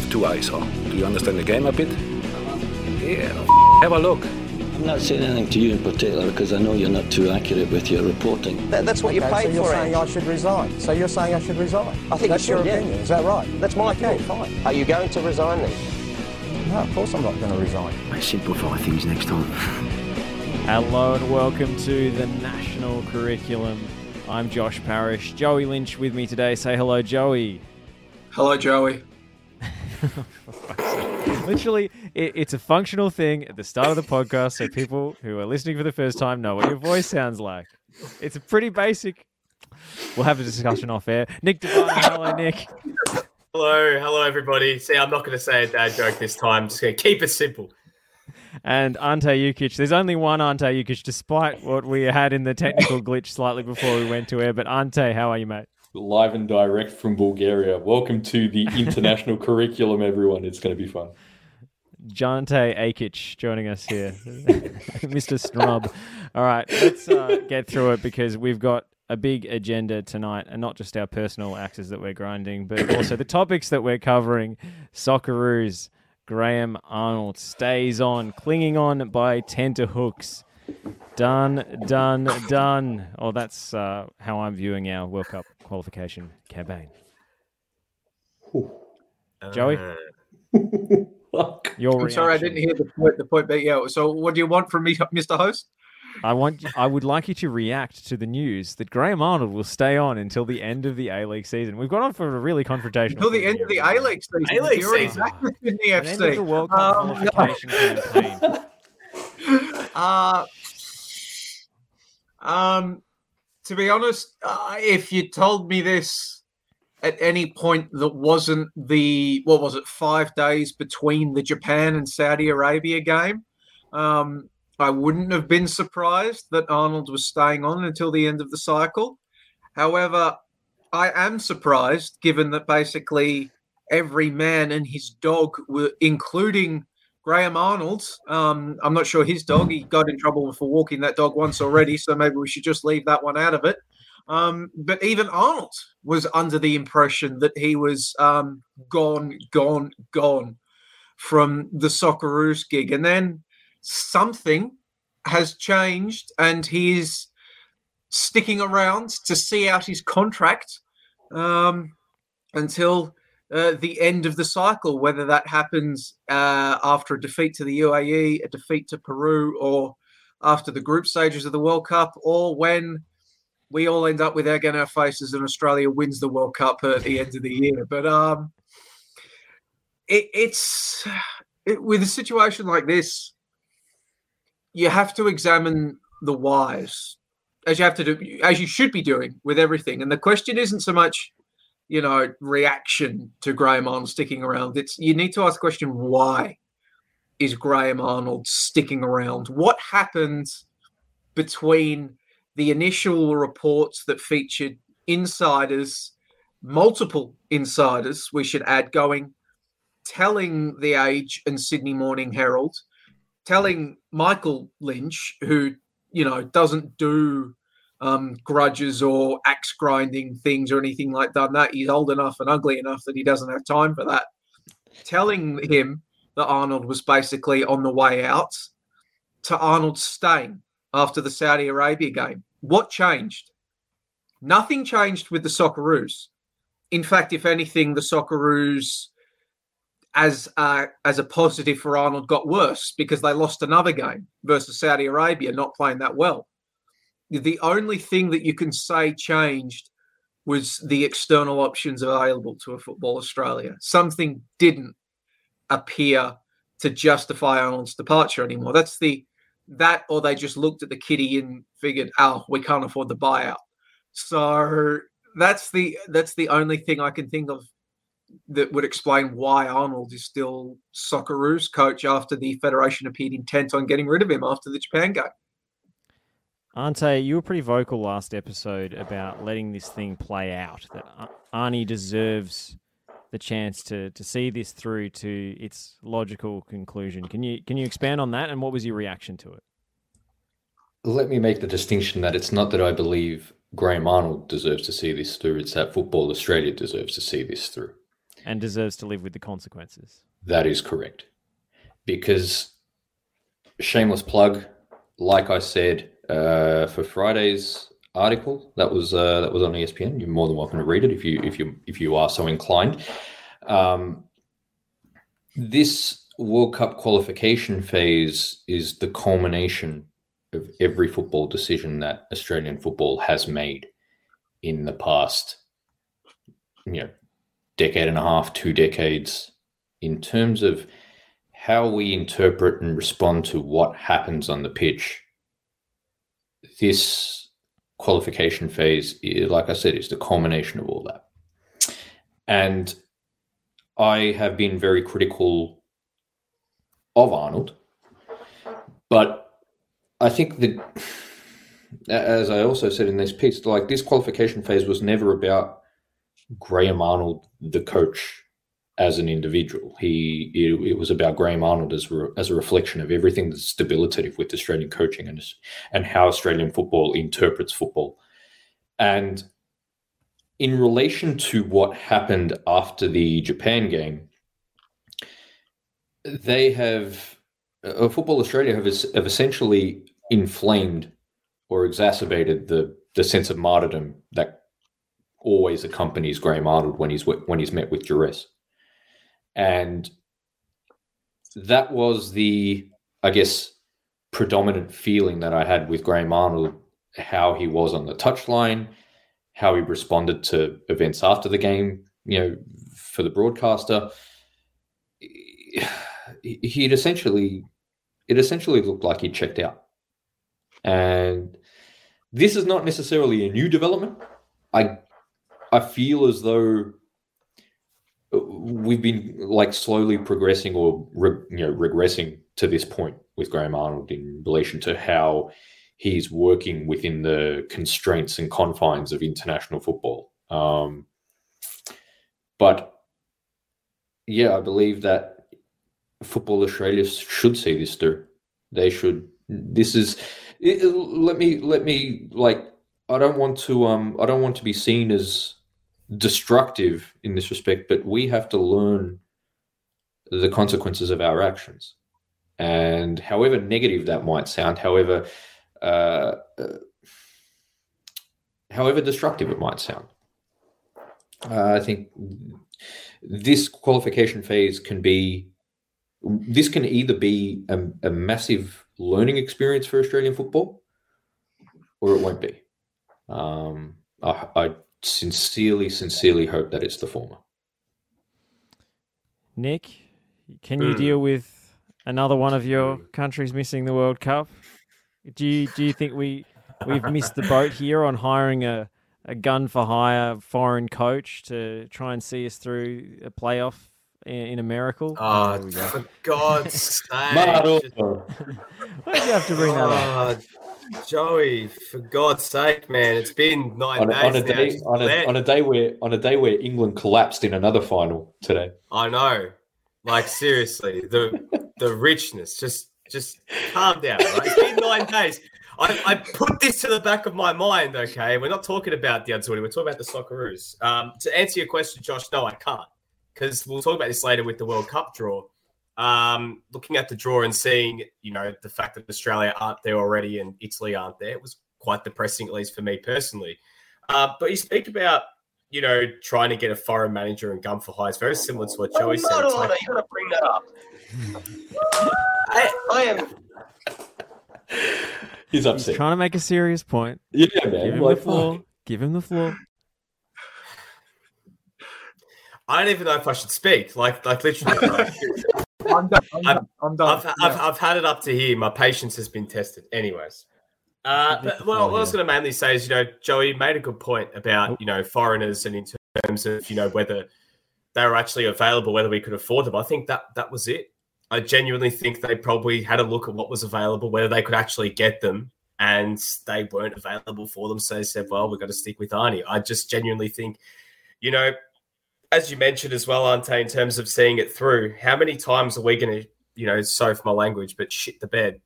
of two eyes, huh? Do you understand the game a bit? Yeah, have a look. I'm not saying anything to you in particular because I know you're not too accurate with your reporting. That, that's what you Okay, paid so you're for. saying Ed. I should resign. So you're saying I should resign. I think that's you your should, yeah. opinion. Is that right? That's my okay, opinion. fine. Are you going to resign then? No, of course I'm not going to resign. I simplify things next time. Hello and welcome to the National Curriculum. I'm Josh Parish. Joey Lynch with me today. Say hello, Joey. Hello, Joey. Literally, it, it's a functional thing at the start of the podcast so people who are listening for the first time know what your voice sounds like. It's a pretty basic. We'll have a discussion off air. Nick Devine, hello, Nick. Hello, hello, everybody. See, I'm not going to say a dad joke this time. Just going to keep it simple. And Ante Jukic. There's only one Ante Jukic, despite what we had in the technical glitch slightly before we went to air. But Ante, how are you, mate? Live and direct from Bulgaria. Welcome to the international curriculum, everyone. It's going to be fun. Ante Jukic joining us here, Mr. Snub. All right, let's uh, get through it because we've got a big agenda tonight, and not just our personal axes that we're grinding, but also the topics that we're covering. Socceroos, Graham Arnold stays on, clinging on by tenterhooks. Done, done, done. Oh, that's uh, how I'm viewing our World Cup qualification campaign. Joey? Your I'm sorry, I didn't hear the point. The point, but yeah. So, what do you want from me, Mr. Host? I want. I would like you to react to the news that Graham Arnold will stay on until the end of the A League season. We've gone on for a really confrontational. Until the end of the A League season. A-League You're already season. back within the An end of the World Cup Um, no. qualification campaign. Uh, um, to be honest, uh, if you told me this at any point that wasn't the what was it five days between the Japan and Saudi Arabia game, um, I wouldn't have been surprised that Arnold was staying on until the end of the cycle. However, I am surprised given that basically every man and his dog were, including Graham Arnold. Um, I'm not sure his dog. He got in trouble for walking that dog once already, so maybe we should just leave that one out of it. Um, but even Arnold was under the impression that he was um, gone, gone, gone from the Socceroos gig, and then something has changed, and he's sticking around to see out his contract um, until uh, the end of the cycle, whether that happens uh, after a defeat to the UAE, a defeat to Peru, or after the group stages of the World Cup, or when we all end up with egg in our faces and Australia wins the World Cup at the end of the year. But um, it, it's it, with a situation like this, you have to examine the whys, as you have to do, as you should be doing with everything. And the question isn't so much you know, reaction to Graham Arnold sticking around. It's you need to ask the question: Why is Graham Arnold sticking around? What happened between the initial reports that featured insiders, multiple insiders, we should add, going, telling the Age and Sydney Morning Herald, telling Michael Lynch, who you know doesn't do um, grudges or axe grinding things or anything like that. That he's old enough and ugly enough that he doesn't have time for that. Telling him that Arnold was basically on the way out to Arnold staying after the Saudi Arabia game. What changed? Nothing changed with the Socceroos. In fact, if anything, the Socceroos, as as a positive for Arnold, got worse because they lost another game versus Saudi Arabia, not playing that well the only thing that you can say changed was the external options available to a Football Australia. Something didn't appear to justify Arnold's departure anymore. That's the that, or they just looked at the kitty and figured, oh, we can't afford the buyout. So that's the that's the only thing I can think of that would explain why Arnold is still Socceroos coach after the Federation appeared intent on getting rid of him after the Japan game. Ante, you were pretty vocal last episode about letting this thing play out. That Arnie deserves the chance to to see this through to its logical conclusion. Can you can you expand on that? And what was your reaction to it? Let me make the distinction that it's not that I believe Graham Arnold deserves to see this through, it's that Football Australia deserves to see this through. and deserves to live with the consequences. That is correct. Because shameless plug, like I said uh, for Friday's article, that was uh, that was on ESPN. You're more than welcome to read it if you if you if you are so inclined. Um, this World Cup qualification phase is the culmination of every football decision that Australian football has made in the past, you know, decade and a half, two decades, in terms of how we interpret and respond to what happens on the pitch. This qualification phase, is, like I said, is the culmination of all that. And I have been very critical of Arnold, but I think that, as I also said in this piece, like this qualification phase was never about Graham Arnold, the coach, as an individual. He it, it was about Graham Arnold as re, as a reflection of everything that's debilitative with Australian coaching and and how Australian football interprets football. And in relation to what happened after the Japan game, they have uh, Football Australia have, have essentially inflamed or exacerbated the the sense of martyrdom that always accompanies Graham Arnold when he's when he's met with duress, and that was the I guess predominant feeling that I had with Graham Arnold, how he was on the touchline, how he responded to events after the game, you know, for the broadcaster. He'd essentially, it essentially looked like he checked out. And this is not necessarily a new development. I, I feel as though we've been like slowly progressing or re, you know regressing to this point with Graham Arnold in relation to how he's working within the constraints and confines of international football. Um, but yeah, I believe that Football Australia should see this through. They should. This is. It, let me let me like. I don't want to. Um. I don't want to be seen as destructive in this respect, but we have to learn the consequences of our actions. And however negative that might sound, however, uh, uh, however destructive it might sound, uh, I think this qualification phase can be. This can either be a, a massive learning experience for Australian football, or it won't be. Um, I, I sincerely, sincerely hope that it's the former. Nick, can you mm. deal with another one of your countries missing the World Cup? Do you do you think we we've missed the boat here on hiring a, a gun for hire foreign coach to try and see us through a playoff in, in a miracle? Oh, for God's sake! Why did you have to bring that up? Joey, for God's sake, man, it's been nine on, days. On a day, on a, on a day where on a day where England collapsed in another final today. I know. Like seriously, the the richness. Just just calm down. Right? It's been nine days. I, I, put this to the back of my mind. Okay, we're not talking about the Azzurri. We're talking about the Socceroos. Um, to answer your question, Josh, no, I can't because we'll talk about this later with the World Cup draw um, looking at the draw and seeing, you know, the fact that Australia aren't there already and Italy aren't there was quite depressing, at least for me personally. Uh, but you speak about, you know, trying to get a foreign manager and gun for hire. It's very similar to what Joey said. No, no, no, you got to bring that up. I, I am. He's upset. He's trying to make a serious point. Yeah, man. Give him like, the floor. Give him the floor. I don't even know if I should speak. Like, like literally. I'm done. I'm done. I'm done. I've, I've, I've, had it up to here. My patience has been tested. Anyways. Uh, but, well, what I was going to mainly say is, you know, Joey made a good point about, you know, foreigners and in terms of, you know, whether they were actually available, whether we could afford them. I think that that was it. I genuinely think they probably had a look at what was available, whether they could actually get them, and they weren't available for them. So they said, well, we've got to stick with Arnie. I just genuinely think, you know, as you mentioned as well, Ante, in terms of seeing it through, how many times are we going to, you know, sorry for my language, but shit the bed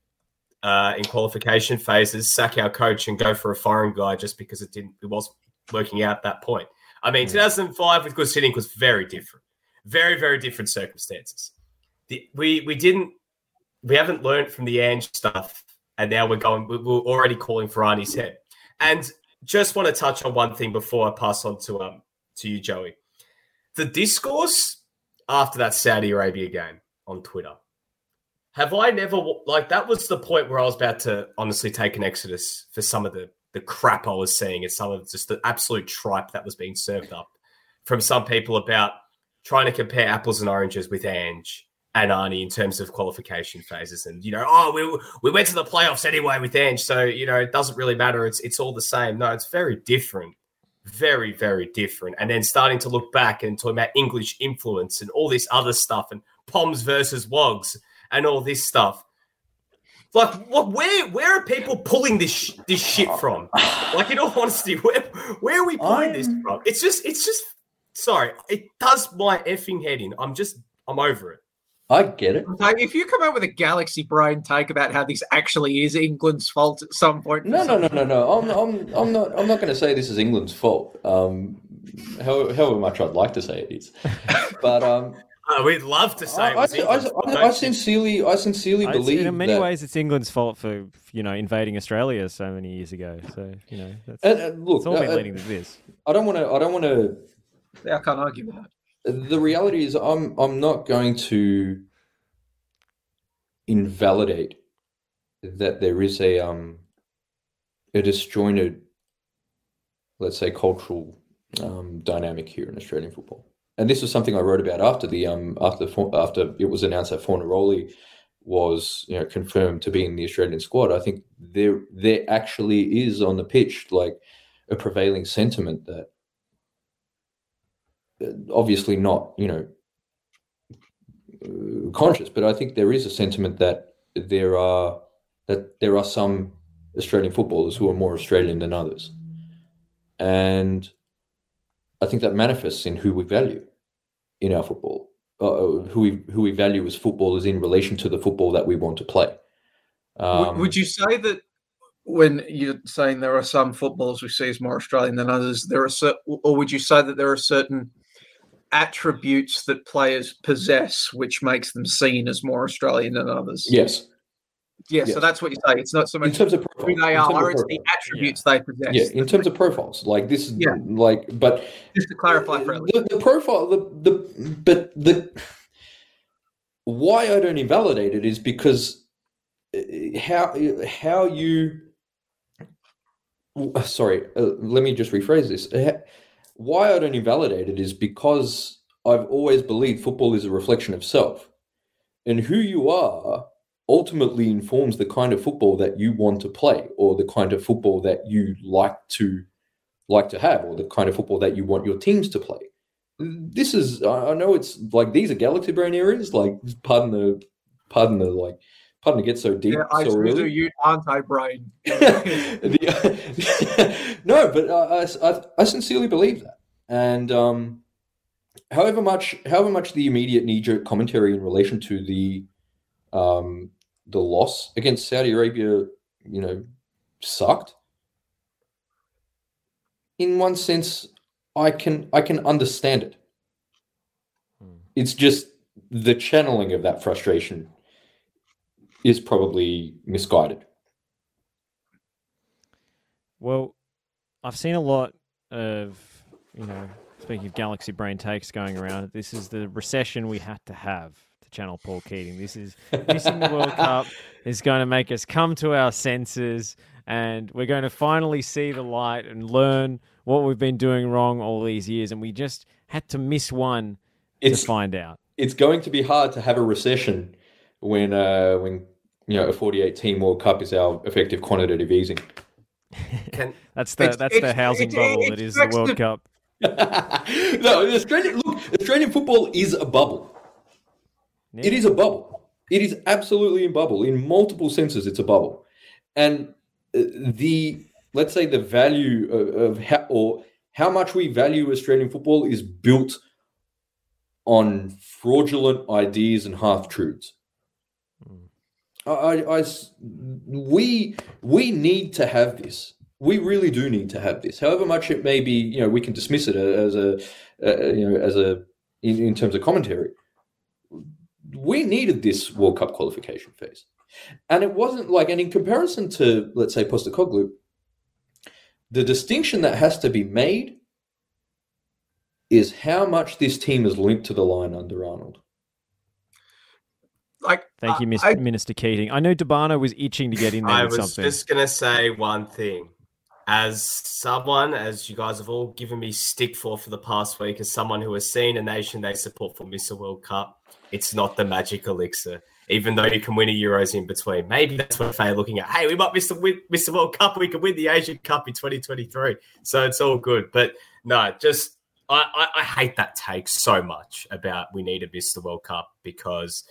uh, in qualification phases, sack our coach and go for a foreign guy just because it didn't, it wasn't working out at that point. I mean, mm. 2005 with Guus Hiddink was very different. very very different circumstances. The, we we didn't we haven't learned from the Ange stuff, and now we're going. We're already calling for Arnie's head. And just want to touch on one thing before I pass on to um to you, Joey. The discourse after that Saudi Arabia game on Twitter. Have I never like that was the point where I was about to honestly take an exodus for some of the the crap I was seeing and some of just the absolute tripe that was being served up from some people about trying to compare apples and oranges with Ange and Arnie in terms of qualification phases. And, you know, oh, we, we went to the playoffs anyway with Ange. So, you know, it doesn't really matter. It's, it's all the same. No, it's very different. Very, very different. And then starting to look back and talking about English influence and all this other stuff and Poms versus Wogs and all this stuff. Like, what? Where? Where are people pulling this this shit from? Like, in all honesty, where where are we pulling I'm... this from? It's just, it's just. Sorry, it does my effing head in. I'm just, I'm over it. I get it. if you come out with a galaxy brain take about how this actually is England's fault at some point, no, no, no, no, no. I'm, I'm, I'm not. I'm not going to say this is England's fault. Um, however, however much I'd like to say it is, but um, uh, we'd love to say. I, I, I, I sincerely, I sincerely believe. In many that, ways, it's England's fault for you know invading Australia so many years ago. So you know, that's, and, and look, it's all been uh, leading to this. I don't want to. I don't want to. Yeah, I can't argue with that the reality is I'm I'm not going to invalidate that there is a um a disjointed let's say cultural um, dynamic here in Australian football. And this is something I wrote about after the um after after it was announced that Fornaroli was you know confirmed to be in the Australian squad. I think there there actually is on the pitch like a prevailing sentiment that obviously not, you know, conscious, but I think there is a sentiment that there are that there are some Australian footballers who are more Australian than others, and I think that manifests in who we value in our football, uh, uh who we who we value as footballers in relation to the football that we want to play. Um, would you say that when you're saying there are some footballers we see as more Australian than others, there are certain, or would you say that there are certain attributes that players possess which makes them seen as more Australian than others. Yes. Yeah, yes. so that's what you say. It's not so much in terms of profile, who they are, it's the attributes yeah. they possess. Yeah, in terms of profiles, like this is yeah. like, but just to clarify for the, the profile, the the but the why I don't invalidate it is because uh, how how you sorry, uh, let me just rephrase this why I don't invalidate it is because I've always believed football is a reflection of self. And who you are ultimately informs the kind of football that you want to play or the kind of football that you like to like to have or the kind of football that you want your teams to play. This is I know it's like these are galaxy brain areas, like pardon the pardon the like pardon to get so deep. Yeah, I so really. you anti-brain. no, but I, I, I, sincerely believe that, and um, however much however much the immediate knee-jerk commentary in relation to the um, the loss against Saudi Arabia, you know, sucked. In one sense, I can I can understand it. Hmm. It's just the channeling of that frustration is probably misguided. Well, I've seen a lot of, you know, speaking of galaxy brain takes going around, this is the recession we had to have to channel Paul Keating. This is missing the World Cup is going to make us come to our senses and we're going to finally see the light and learn what we've been doing wrong all these years. And we just had to miss one it's, to find out. It's going to be hard to have a recession when uh, when you know, a 48 team World Cup is our effective quantitative easing. Can, that's the that's the housing bubble that is the World Cup. no, Australian look, Australian football is a bubble. Yeah. It is a bubble. It is absolutely a bubble in multiple senses. It's a bubble, and uh, the let's say the value of, of how or how much we value Australian football is built on fraudulent ideas and half truths. I, I, we we need to have this. We really do need to have this. However much it may be, you know, we can dismiss it as a, you know, as a in, in terms of commentary. We needed this World Cup qualification phase. And it wasn't like, and in comparison to, let's say, Postecoglou, the distinction that has to be made is how much this team is linked to the line under Arnold. Like, Thank you, Mis- I- Minister Keating. I know D'Urbano was itching to get in there I with was something. just gonna say one thing. As someone, as you guys have all given me stick for for the past week, as someone who has seen a nation they support for miss Mr. World Cup, it's not the magic elixir. Even though you can win a Euros in between, maybe that's what they're looking at. Hey, we might miss the miss the World Cup. We could win the Asian Cup in 2023, so it's all good. But no, just I, I, I hate that take so much about we need to miss the World Cup because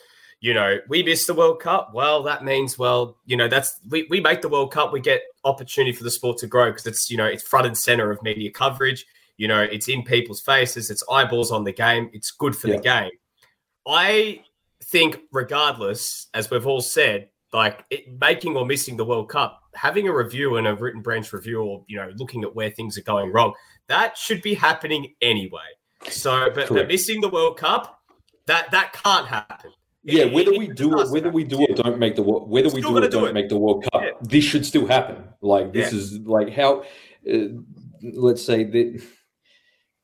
you know, we missed the World Cup. Well, that means, well, you know, that's we, we make the World Cup, we get opportunity for the sport to grow because it's, you know, it's front and center of media coverage. You know, it's in people's faces, it's eyeballs on the game, it's good for Yeah. the game. I think, regardless, as we've all said, like it, making or missing the World Cup, having a review and a written branch review, or you know, looking at where things are going wrong, that should be happening anyway. So, but, but missing the World Cup, that that can't happen. Yeah, whether we do it, whether we happen. do or don't make the wo- whether we do gotta or do don't it. make the World Cup, Yeah. this should still happen. Like this Yeah. is like how, uh, let's say that.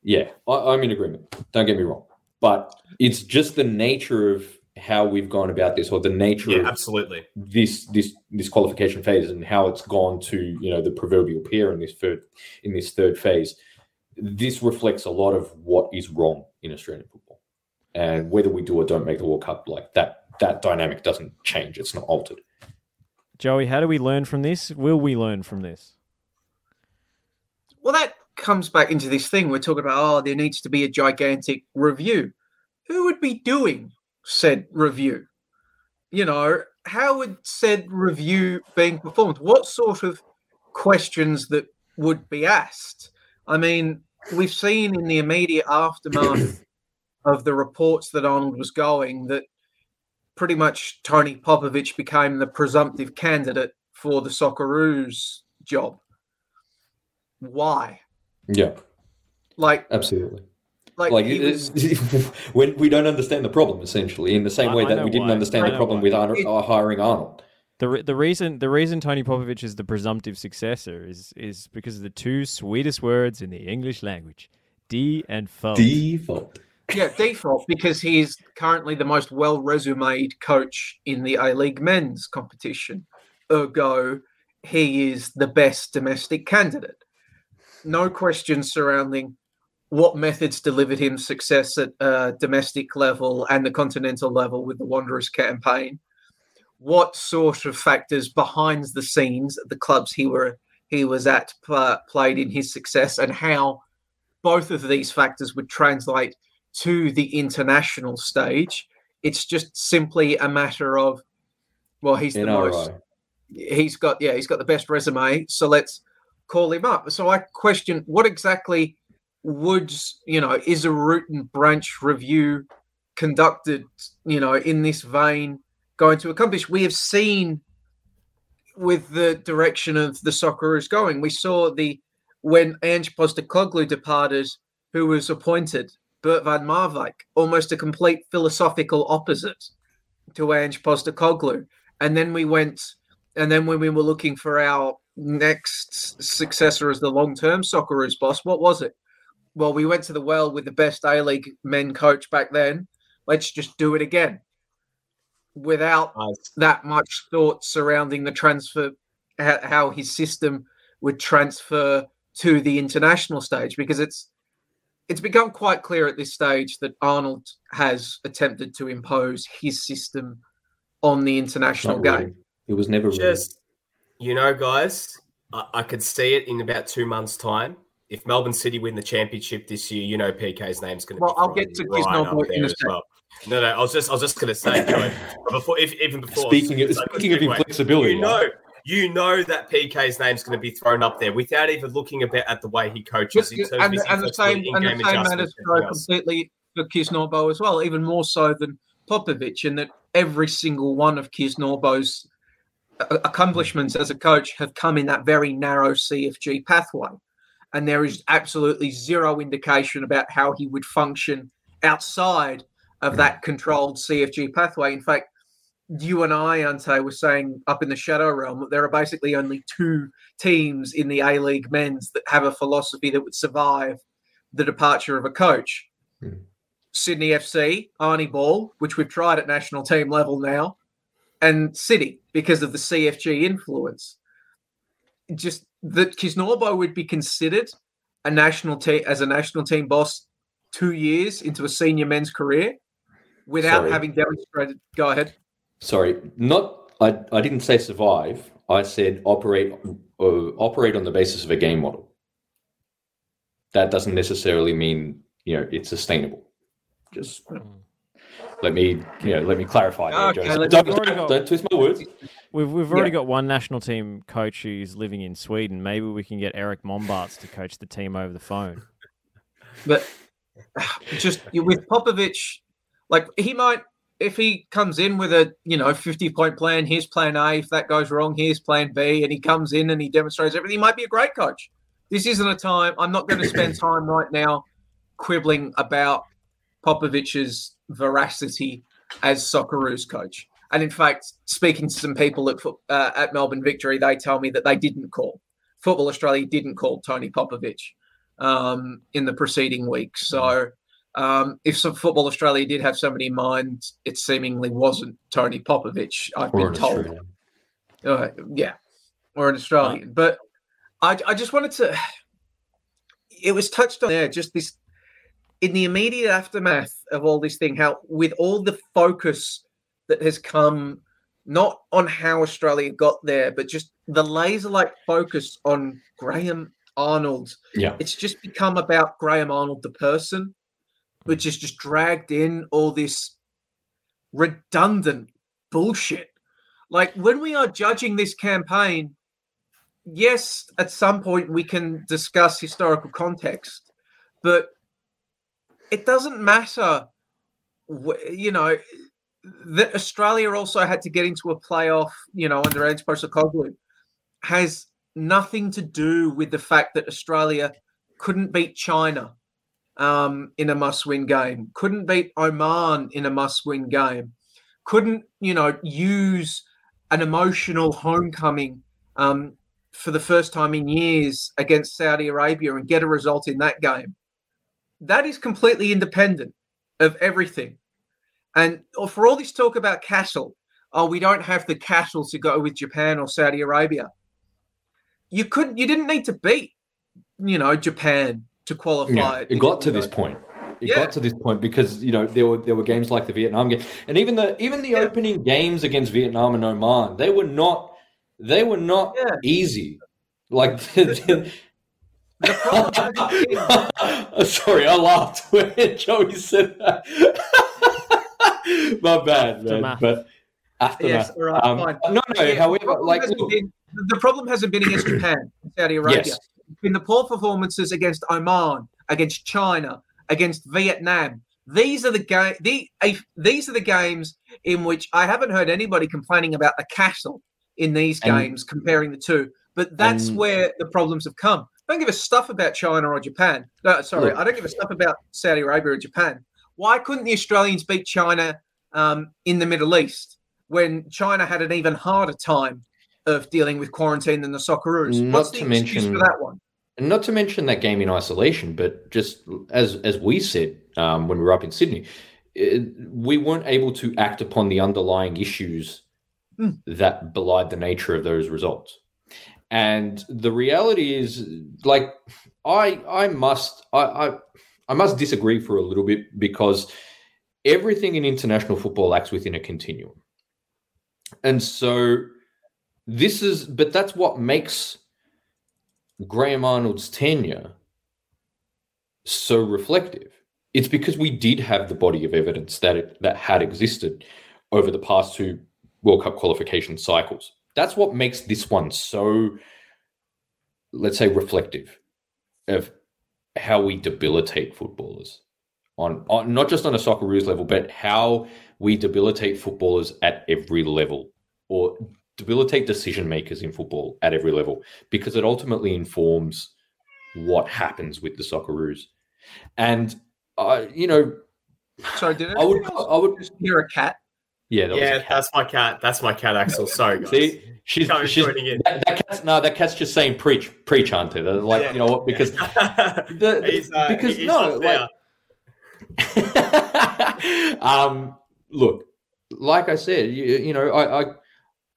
Yeah, I, I'm in agreement. Don't get me wrong, but it's just the nature of how we've gone about this, or the nature Yeah, of absolutely. this this this qualification phase, and how it's gone to you know the proverbial pier in this third in this third phase. This reflects a lot of what is wrong in Australian football, and whether we do or don't make the World Cup, like that that dynamic doesn't change. It's not altered. Joey, how do we learn from this? Will we learn from this? Well, that comes back into this thing we're talking about. Oh, there needs to be a gigantic review. Who would be doing said review? You know, how would said review being performed? What sort of questions that would be asked? I mean, we've seen in the immediate aftermath of the reports that Arnold was going that pretty much Tony Popovic became the presumptive candidate for the Socceroos job. Why? Yeah, Like, absolutely. like, Like it- was, it's- when we don't understand the problem, essentially, in the same I- way I that know we didn't why. understand I the problem why. with Ar- It- uh, hiring Arnold. The, the reason the reason Tony Popovic is the presumptive successor is is because of the two sweetest words in the English language, D and fault. Default. Yeah, default because he's currently the most well resumed coach in the A League men's competition. Ergo, he is the best domestic candidate. No questions surrounding what methods delivered him success at uh, domestic level and the continental level with the Wanderers campaign. What sort of factors behind the scenes at the clubs he were he was at pla played in his success, and how both of these factors would translate to the international stage. It's just simply a matter of, well, he's the most he's got yeah he's got the best resume so let's call him up. So i question what exactly would you know is a root and branch review conducted you know in this vein going to accomplish? We have seen with the direction of the Socceroos going. We saw the when Ange Postecoglou departed who was appointed Bert van Marwijk almost a complete philosophical opposite to Ange Postecoglou and then we went and then when we were looking for our next successor as the long-term Socceroos boss, what was it? Well, we went to the well with the best A-League men coach back then. Let's just do it again, without Nice. that much thought surrounding the transfer, how his system would transfer to the international stage, because it's it's become quite clear at this stage that Arnold has attempted to impose his system on the international game. really. It was never really. Just, you know, guys, I, I could see it in about two months' time. If Melbourne City win the championship this year, you know PK's name's going to Well, be I'll get to right Gizmo up in a there as well. No, no, I was just, I was just going to say, Joey, before, if, even before. Speaking of- it's like a speaking of inflexibility, you know, you know that PK's name's going to be thrown up there without even looking about at the way he coaches. in terms and, of and the same and the same adjustments, matters go completely for Kisnorbo as well, even more so than Popovic, in that every single one of Kisnorbo's uh, uh, accomplishments as a coach have come in that very narrow CFG pathway, and there is absolutely zero indication about how he would function outside of that controlled CFG pathway. In fact, you and I, Ante, were saying up in the shadow realm there are basically only two teams in the A League men's that have a philosophy that would survive the departure of a coach. Hmm. Sydney FC, Arnie Ball, which we've tried at national team level now, and City because of the CFG influence. Just that Kisnorbo would be considered a national team as a national team boss two years into a senior men's career without Sorry. having demonstrated. Go ahead. Sorry, not I. I didn't say survive. I said operate uh, operate on the basis of a game model. That doesn't necessarily mean you know it's sustainable. Just let me you know let me clarify. there, Okay, Joseph. don't, We've already don't- got- don't twist my words. We've we've already Yeah. got one national team coach who's living in Sweden. Maybe we can get Erick Mombaerts to coach the team over the phone. But just with Popovic, like he might, if he comes in with a you know fifty point plan, here's plan A. If that goes wrong, here's plan B, and he comes in and he demonstrates everything. He might be a great coach. This isn't a time. I'm not going to spend time right now quibbling about Popovic's veracity as Socceroos coach. And in fact, speaking to some people at uh, at Melbourne Victory, they tell me that they didn't call. Football Australia didn't call Tony Popovic um, in the preceding week. So um, if some Football Australia did have somebody in mind, it seemingly wasn't Tony Popovic. I've Or been told. Uh, yeah, or an Australian. but I, I just wanted to. It was touched on there, just this in the immediate aftermath of all this thing, how with all the focus that has come, not on how Australia got there, but just the laser-like focus on Graham Arnold. Yeah. It's just become about Graham Arnold, the person, which has just dragged in all this redundant bullshit. Like when we are judging this campaign, yes, at some point we can discuss historical context, but it doesn't matter. You know, that Australia also had to get into a playoff. You know, under Ange Postecoglou, has nothing to do with the fact that Australia couldn't beat China um, in a must-win game, couldn't beat Oman in a must-win game, couldn't you know use an emotional homecoming um, for the first time in years against Saudi Arabia and get a result in that game. That is completely independent of everything. And for all this talk about cattle, oh, we don't have the cattle to go with Japan or Saudi Arabia. You couldn't. You didn't need to beat, you know, Japan to qualify. Yeah, it got to this point. It Yeah. got to this point because you know there were there were games like the Vietnam game, and even the even the Yeah. opening games against Vietnam and Oman, they were not they were not Yeah. easy. Like, the, The problem has been- sorry, I laughed when Joey said that. My bad, man. Aftermath. But aftermath. Yes, all right, um, fine. no, no. Yeah, however, problem like, look, been- the problem hasn't been against Japan, Saudi Arabia. Yes. It's the poor performances against Oman, against China, against Vietnam. These are the game. The, these are the games in which I haven't heard anybody complaining about the castle in these And- games, comparing the two. But that's and- where the problems have come. I don't give a stuff about China or Japan. No, sorry. I don't give a stuff about Saudi Arabia or Japan. Why couldn't the Australians beat China um, in the Middle East when China had an even harder time of dealing with quarantine than the Socceroos? Not What's the to mention- for that one? And not to mention that game in isolation, but just as as we said um, when we were up in Sydney, it, we weren't able to act upon the underlying issues Hmm. that belied the nature of those results. And the reality is, like, I I must I, I I must disagree for a little bit because everything in international football acts within a continuum, and so this is but that's what makes Graham Arnold's tenure so reflective. It's because we did have the body of evidence that it, that had existed over the past two World Cup qualification cycles. That's what makes this one so, let's say, reflective of how we debilitate footballers on, on not just on a soccer Socceroos level, but how we debilitate footballers at every level or debilitate decision makers in football at every level because it ultimately informs what happens with the Socceroos. And uh, you know, Sorry, did I would. else I would. just hear a cat? Yeah, that was Yeah, a cat. that's my cat. That's my cat, Axel. Sorry, guys. See, she's, Coming she's joining in. that, that cat's no, that cat's just saying preach, preach, Hunter. They're Like Yeah. you know what? Because the, He's, uh, because he's no, like um, look, like I said, you, you know, I, I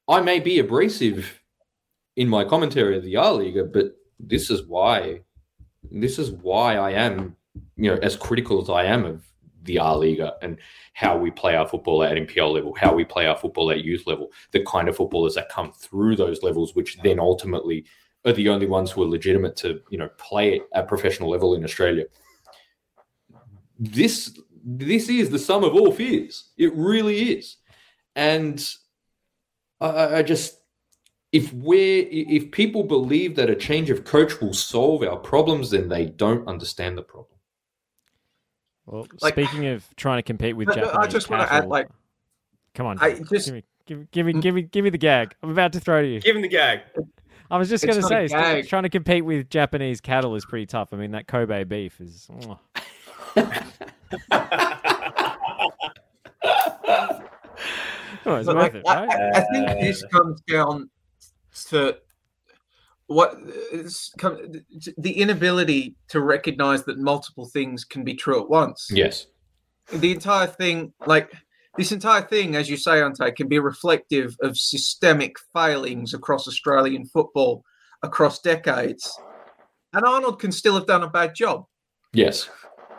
I may be abrasive in my commentary of the R Liga, but this is why this is why I am, you know, as critical as I am of the R Liga and how we play our football at NPL level, how we play our football at youth level, the kind of footballers that come through those levels, which then ultimately are the only ones who are legitimate to, you know, play at professional level in Australia. This this is the sum of all fears. It really is. And I- I, I just if we're if people believe that a change of coach will solve our problems, then they don't understand the problem. Well, Like- speaking of trying to compete with No, no, I Japanese just wanna add, cattle- like- come on, I just- give me, give, me- give me, give me, give me the gag. I'm about to throw to you. Give him the gag. I was just going to say, still- trying to compete with Japanese cattle is pretty tough. I mean, that Kobe beef is. mwah. Oh, it's like, it, I, right? I- I think this comes down to what come, the inability to recognize that multiple things can be true at once. Yes. The entire thing, like this entire thing, as you say, Ante, can be reflective of systemic failings across Australian football across decades. And Arnold can still have done a bad job. Yes.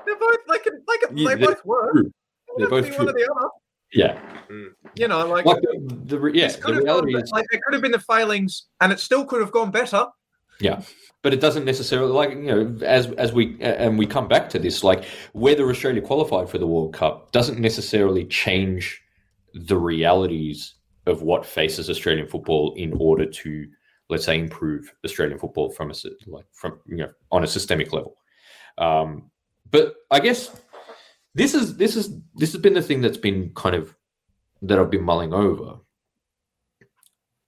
They're both they can, they, can, Yeah, they they're both were. true. They They're both be one or true. the other. Yeah. You know, like, Like the, the yeah, the have gone, reality is like there could have been the failings, and it still could have gone better. Yeah, but it doesn't necessarily like you know as as we and we come back to this like whether Australia qualified for the World Cup doesn't necessarily change the realities of what faces Australian football in order to let's say improve Australian football from a like from you know on a systemic level. Um, but I guess this is this is this has been the thing that's been kind of that I've been mulling over.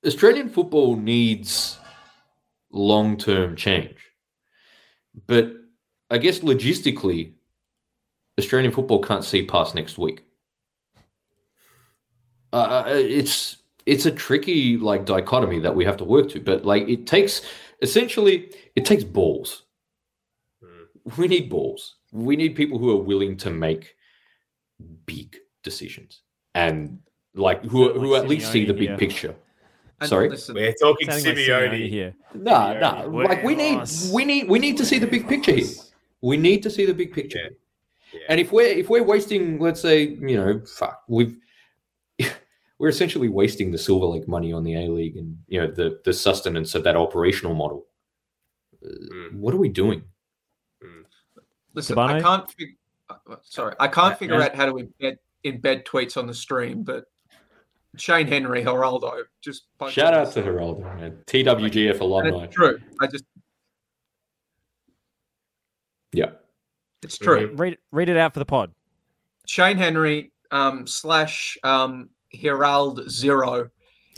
Australian football needs long term change. But I guess logistically, Australian football can't see past next week. Uh, it's it's a tricky like dichotomy that we have to work to, but like it takes essentially it takes balls. We need balls. We need people who are willing to make big decisions and like who Sound who like at least see the Simeone big here. picture. And Sorry? listen, We're talking Sounding like Simeone. Simeone here. Nah, Yeah, nah. Like we need, we need, we need to see the big picture here. We need to see the big picture. Yeah. Yeah. And if we're if we're wasting, let's say, you know, fuck, we've we're essentially wasting the Silver Lake money on the A League and you know the the sustenance of that operational model. Uh, Mm. What are we doing? Listen, I can't. Fig- uh, sorry, I can't Uh, figure uh, out how to embed, embed tweets on the stream, but Shane Henry, Geraldo, just Shout out to Geraldo, man. TWGF And alumni. it's true. I just, Yeah, it's true. Read, read it out for the pod. Shane Henry um, slash um, Herald Zero.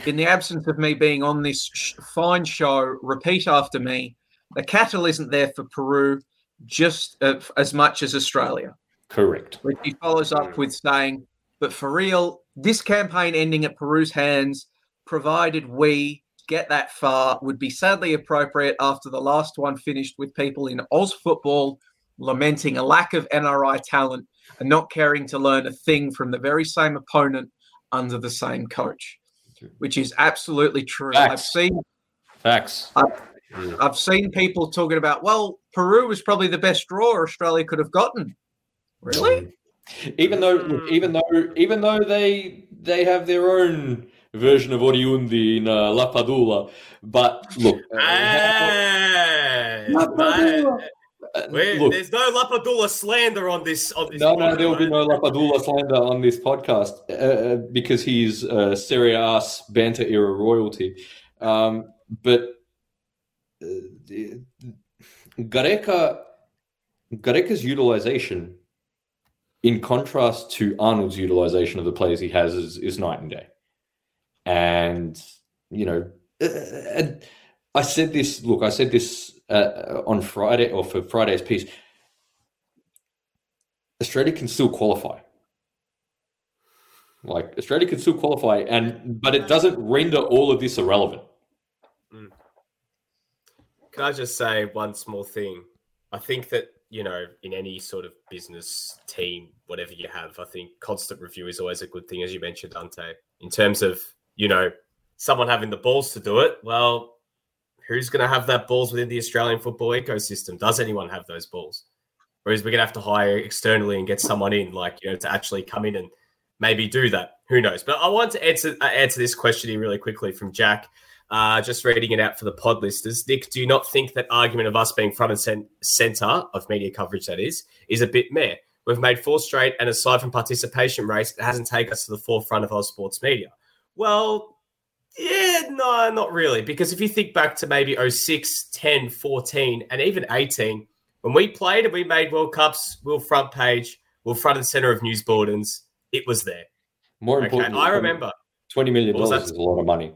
In the absence of me being on this sh- fine show, repeat after me. The cattle isn't there for Peru just as much as Australia. correct. Which he follows up with saying, but for real, this campaign ending at Peru's hands, provided we get that far, would be sadly appropriate after the last one finished with people in Oz football lamenting a lack of NRI talent and not caring to learn a thing from the very same opponent under the same coach, which is absolutely true. I've Facts. seen Facts. I've seen people talking about, well, Peru was probably the best draw Australia could have gotten. Really? Even though, even though, even though they they have their own version of Oriundi in uh, Lapadula, but look, uh, Hey, Lapadula. uh, look, there's no Lapadula slander on this. On this no, no, there will be no Lapadula slander on this podcast uh, uh, because he's uh, Serie A banter era royalty. Um, but uh, the- Gareca, Gareca's utilization, in contrast to Arnold's utilization of the players he has, is, is night and day. And you know, uh, and I said this. Look, I said this uh, on Friday or for Friday's piece. Australia can still qualify. Like Australia can still qualify, and but it doesn't render all of this irrelevant. Can I just say one small thing? I think that, you know, in any sort of business team, whatever you have, I think constant review is always a good thing, as you mentioned, Ante, in terms of, you know, someone having the balls to do it. Well, who's going to have that balls within the Australian football ecosystem? Does anyone have those balls? Or is we going to have to hire externally and get someone in, like, you know, to actually come in and maybe do that? Who knows? But I want to answer, uh, answer this question here really quickly from Jack. Uh, just reading it out for the pod listeners. Nick, do you not think that argument of us being front and cen- center of media coverage, that is, is a bit meh? We've made four straight, and aside from participation rates, it hasn't taken us to the forefront of our sports media. Well, yeah, no, not really. Because if you think back to maybe 06, 10, 14, and even 18, when we played and we made World Cups, we were front page, we were front and center of news bulletins. It was there. More Okay, importantly, I remember. twenty million What was dollars that? is a lot of money.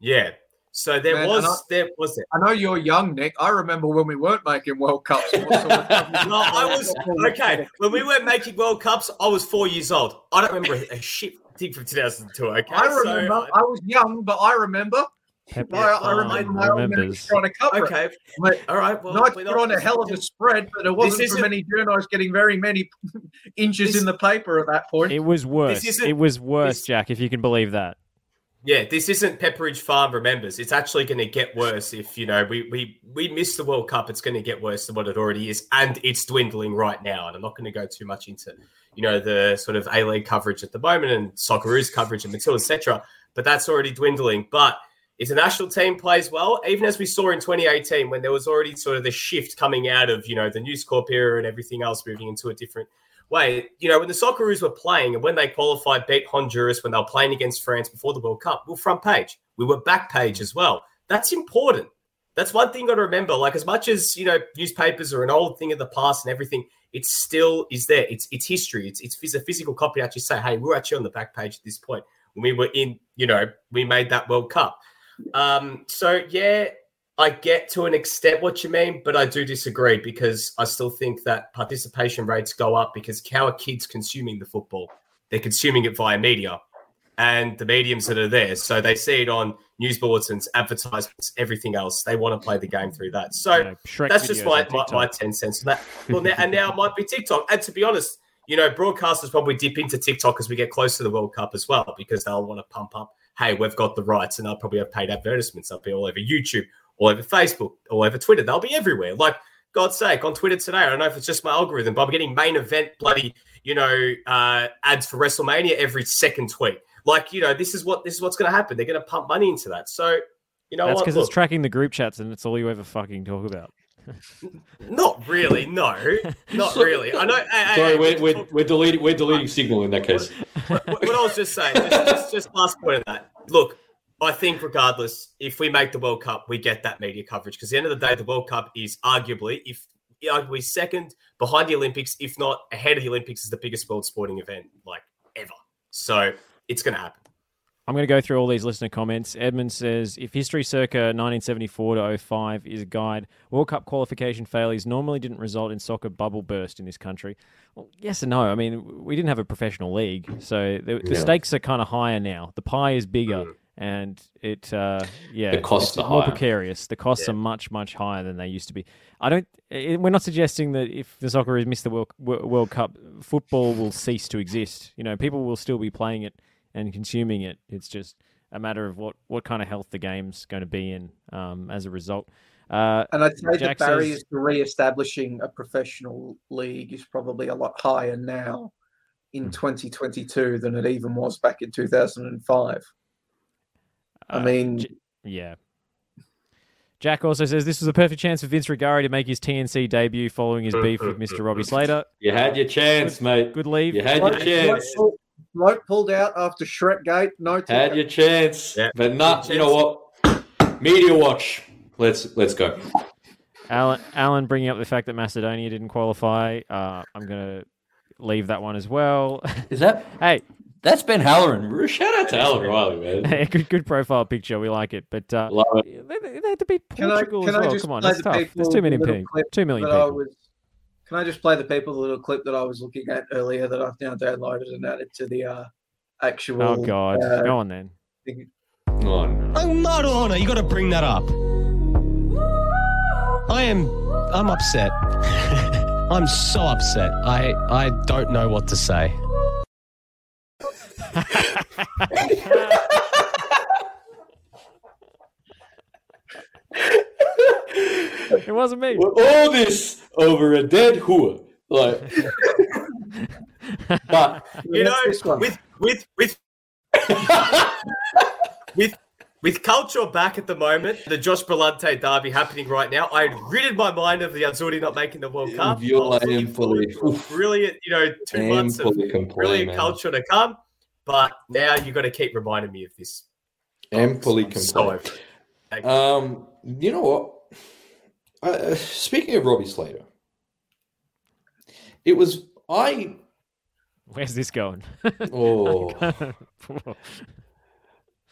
Yeah. So there Man, was, I- there was there. I know you're young, Nick. I remember when we weren't making World Cups. What sort of coverage- No, I was okay. When we weren't making World Cups, I was four years old. I don't remember a, a shit thing from 2002. Okay, I So, remember. I was young, but I remember. Pepper I, I remember my old remembers. trying to cover it. okay, But all right. Well, Knights put on a hell of a spread, but it wasn't isn't- from any journalists getting very many inches This- in the paper at that point. It was worse. It was worse, this- Jack, if you can believe that. Yeah, this isn't Pepperidge Farm. Remembers, it's actually going to get worse if you know we we we miss the World Cup. It's going to get worse than what it already is, and it's dwindling right now. And I'm not going to go too much into you know the sort of A League coverage at the moment and Socceroos coverage and Matilda, etc. But that's already dwindling. But if the national team plays well, even as we saw in 2018 when there was already sort of the shift coming out of you know the News Corp era and everything else moving into a different way. You know, when the Socceroos were playing and when they qualified, beat Honduras, when they were playing against France before the World Cup, we were front page. We were back page as well. That's important. That's one thing you got to remember. Like as much as you know, newspapers are an old thing of the past and everything, it still is there. It's it's history. It's it's a physical copy. Actually, say, hey, we're actually on the back page at this point when we were in. You know, we made that World Cup. Um, so yeah, I get to an extent what you mean, but I do disagree because I still think that participation rates go up because how are kids consuming the football? They're consuming it via media and the mediums that are there. So they see it on news bulletins, advertisements, everything else. They want to play the game through that. So Shrek that's just my, my, my 10 cents on that. Well, now, and now it might be TikTok. And to be honest, you know, broadcasters probably dip into TikTok as we get close to the World Cup as well because they'll want to pump up, hey, we've got the rights, and they'll probably have paid advertisements. They'll be all over YouTube, all over Facebook, all over Twitter. They'll be everywhere. Like, God's sake, on Twitter today, I don't know if it's just my algorithm, but I'm getting main event bloody, you know, uh, ads for WrestleMania every second tweet. Like, you know, this is what this is what's going to happen. They're going to pump money into that. So, you know That's because it's tracking the group chats and it's all you ever fucking talk about. not really. No, not really. I know. hey, hey, Sorry, hey, we're, we're, we're deleting we're deleting signal in that case. what, what I was just saying, just, just, just last point of that. Look, I think regardless, if we make the World Cup, we get that media coverage because at the end of the day, the World Cup is arguably, if arguably second behind the Olympics, if not ahead of the Olympics, is the biggest world sporting event like ever. So it's going to happen. I'm going to go through all these listener comments. Edmund says, if history circa 1974 to 05 is a guide, World Cup qualification failures normally didn't result in soccer bubble burst in this country. Well, yes and no. I mean, we didn't have a professional league, so the, the Yeah. stakes are kind of higher now. The pie is bigger, mm. And it, uh, yeah, The costs it's are more higher. precarious. The costs Yeah. are much, much higher than they used to be. I don't. eh, We're not suggesting that if the Socceroos miss the World, World Cup, football will cease to exist. You know, people will still be playing it and consuming it. It's just a matter of what, what kind of health the game's going to be in um, as a result. Uh, And I'd say Jack the barriers says- to re-establishing a professional league is probably a lot higher now Hmm. in 2022 than it even was back in 2005. I uh, mean, J- yeah. Jack also says this was a perfect chance for Vince Rugari to make his TNC debut following his beef with Mr. Robbie Slater. You had your chance, mate. Good leave. You had your chance. bloke, bloke pulled out after Shrek Gate. No, Had your chance. Yeah. But not you know what? Media watch. Let's let's go. Alan, Alan bringing up the fact that Macedonia didn't qualify. Uh, I'm going to leave that one as well. Is that hey, that's Ben Halloran? Shout out to Alan Riley, man. good good profile picture. We like it. But uh, Love it. they, they had to beat Can I- Portugal can as well. Come on, play that's the tough. There's too many people. Two million that I people. was. Can I just play the people the little clip that I was looking at earlier that I've now downloaded and added to the uh, actual. Oh God, uh, go on then. Oh, no. Oh, Maradona, you got to bring that up. I am, I'm upset. I'm so upset. I, I don't know what to say. It wasn't me. All this over a dead whore. Like, but You know, with with with with with calcio back at the moment, the Josh Brillante derby happening right now. I had ridded my mind of the Azzurri not making the World Cup. I was Viola looking Empoli. forward to a Brilliant, you know, two months of Empoli can play, brilliant man. calcio to come. But now you've got to keep reminding me of this. Empoli I'm can so play. over it. Um, you know what? Uh, speaking of Robbie Slater, it was I. Where's this going? Oh,